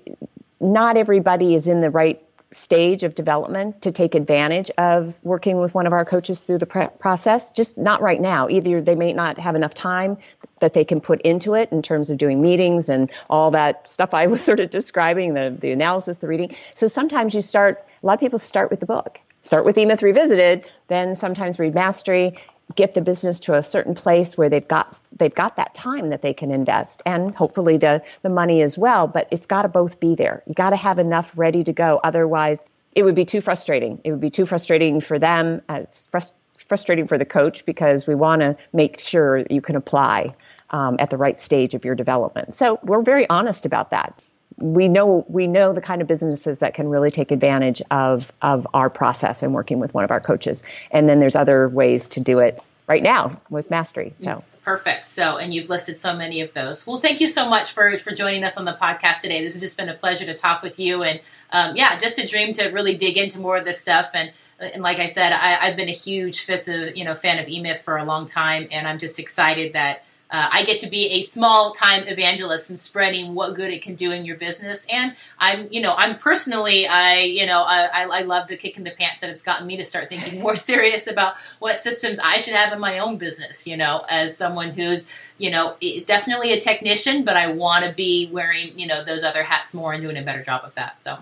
Speaker 2: not everybody is in the right stage of development to take advantage of working with one of our coaches through the process just not right now. Either they may not have enough time that they can put into it in terms of doing meetings and all that stuff i was <laughs> sort of describing the, the analysis the reading. So sometimes you start a lot of people start with the book. Start with E-Myth Revisited, then sometimes read Mastery, get the business to a certain place where they've got they've got that time that they can invest and hopefully the the money as well but it's got to both be there. You got to have enough ready to go. Otherwise it would be too frustrating. It would be too frustrating for them it's frust- frustrating for the coach because we want to make sure you can apply um, at the right stage of your development. So we're very honest about that we know we know the kind of businesses that can really take advantage of of our process and working with one of our coaches. And then there's other ways to do it right now with Mastery. So
Speaker 1: perfect. So and you've listed so many of those. Well, thank you so much for for joining us on the podcast today. This has just been a pleasure to talk with you and um, yeah, just a dream to really dig into more of this stuff and. And like I said, I, have been a huge fifth, of, you know, fan of E-Myth for a long time, and I'm just excited that uh, I get to be a small time evangelist and spreading what good it can do in your business. And I'm, you know, I'm personally, I, you know, I, I love the kick in the pants that it's gotten me to start thinking more <laughs> serious about what systems I should have in my own business. You know, as someone who's, you know, definitely a technician, but I want to be wearing, you know, those other hats more and doing a better job of that. So.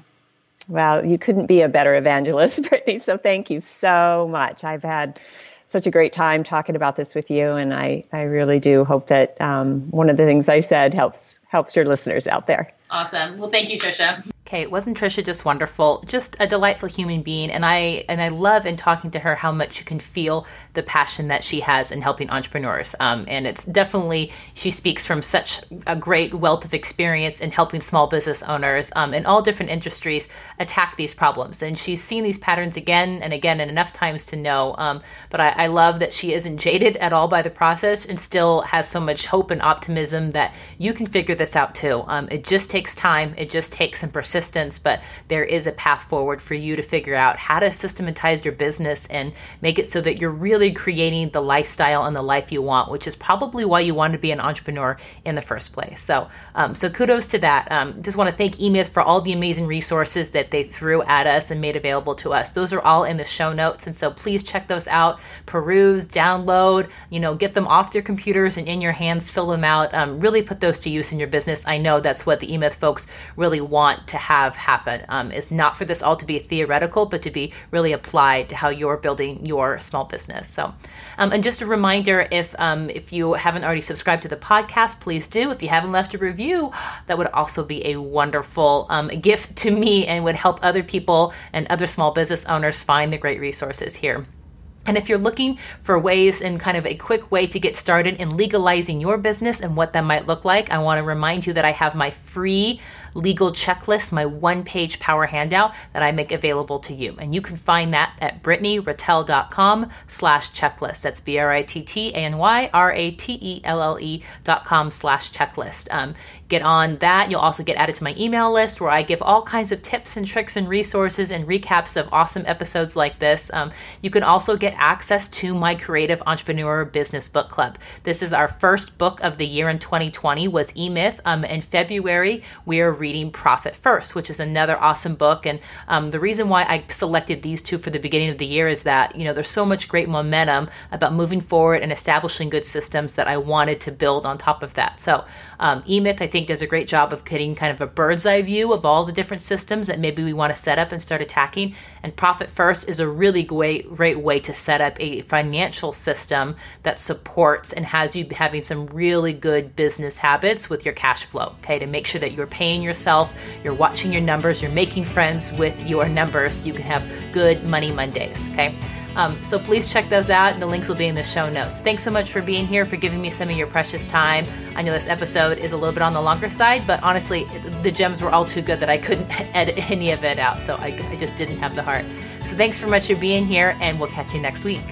Speaker 2: Well, you couldn't be a better evangelist, <laughs> Brittany. So thank you so much. I've had such a great time talking about this with you, and I, I really do hope that um, one of the things I said helps helps your listeners out there.
Speaker 1: Awesome. Well, thank you, Trisha. Okay, wasn't Trisha just wonderful? Just a delightful human being, and I and I love in talking to her how much you can feel the passion that she has in helping entrepreneurs. Um, and it's definitely she speaks from such a great wealth of experience in helping small business owners um, in all different industries attack these problems. And she's seen these patterns again and again and enough times to know. Um, but I, I love that she isn't jaded at all by the process and still has so much hope and optimism that you can figure this out too. Um, it just takes time. It just takes some persistence persistence, but there is a path forward for you to figure out how to systematize your business and make it so that you're really creating the lifestyle and the life you want, which is probably why you want to be an entrepreneur in the first place. So, um, so kudos to that. Um, just want to thank E-Myth for all the amazing resources that they threw at us and made available to us. Those are all in the show notes, and so please check those out, peruse, download, you know, get them off your computers and in your hands, fill them out. Um, really put those to use in your business. I know that's what the E-Myth folks really want to have happen um, is not for this all to be theoretical, but to be really applied to how you're building your small business. So, um, and just a reminder, if um, if you haven't already subscribed to the podcast, please do. If you haven't left a review, that would also be a wonderful um, gift to me and would help other people and other small business owners find the great resources here. And if you're looking for ways and kind of a quick way to get started in legalizing your business and what that might look like, I want to remind you that I have my free legal checklist, my one page power handout that I make available to you. And you can find that at brittanyratelle.com slash checklist. That's B R I T T A N Y R A T E L L E dot com slash checklist. Um, get on that. You'll also get added to my email list where I give all kinds of tips and tricks and resources and recaps of awesome episodes like this. Um, you can also get access to my creative entrepreneur business book club. This is our first book of the year in 2020 was E-Myth. Um, in February, we are reading Profit First, which is another awesome book. And um, the reason why I selected these two for the beginning of the year is that, you know, there's so much great momentum about moving forward and establishing good systems that I wanted to build on top of that. So, um, E-Myth, I think, does a great job of getting kind of a bird's eye view of all the different systems that maybe we want to set up and start attacking. And Profit First is a really great, great way to set up a financial system that supports and has you having some really good business habits with your cash flow, okay, to make sure that you're paying yourself, you're watching your numbers, you're making friends with your numbers. You can have good money Mondays, okay? Um, so please check those out. And the links will be in the show notes. Thanks so much for being here, for giving me some of your precious time. I know this episode is a little bit on the longer side, but honestly, the gems were all too good that I couldn't <laughs> edit any of it out. So I, I just didn't have the heart. So thanks for much for being here, and we'll catch you next week.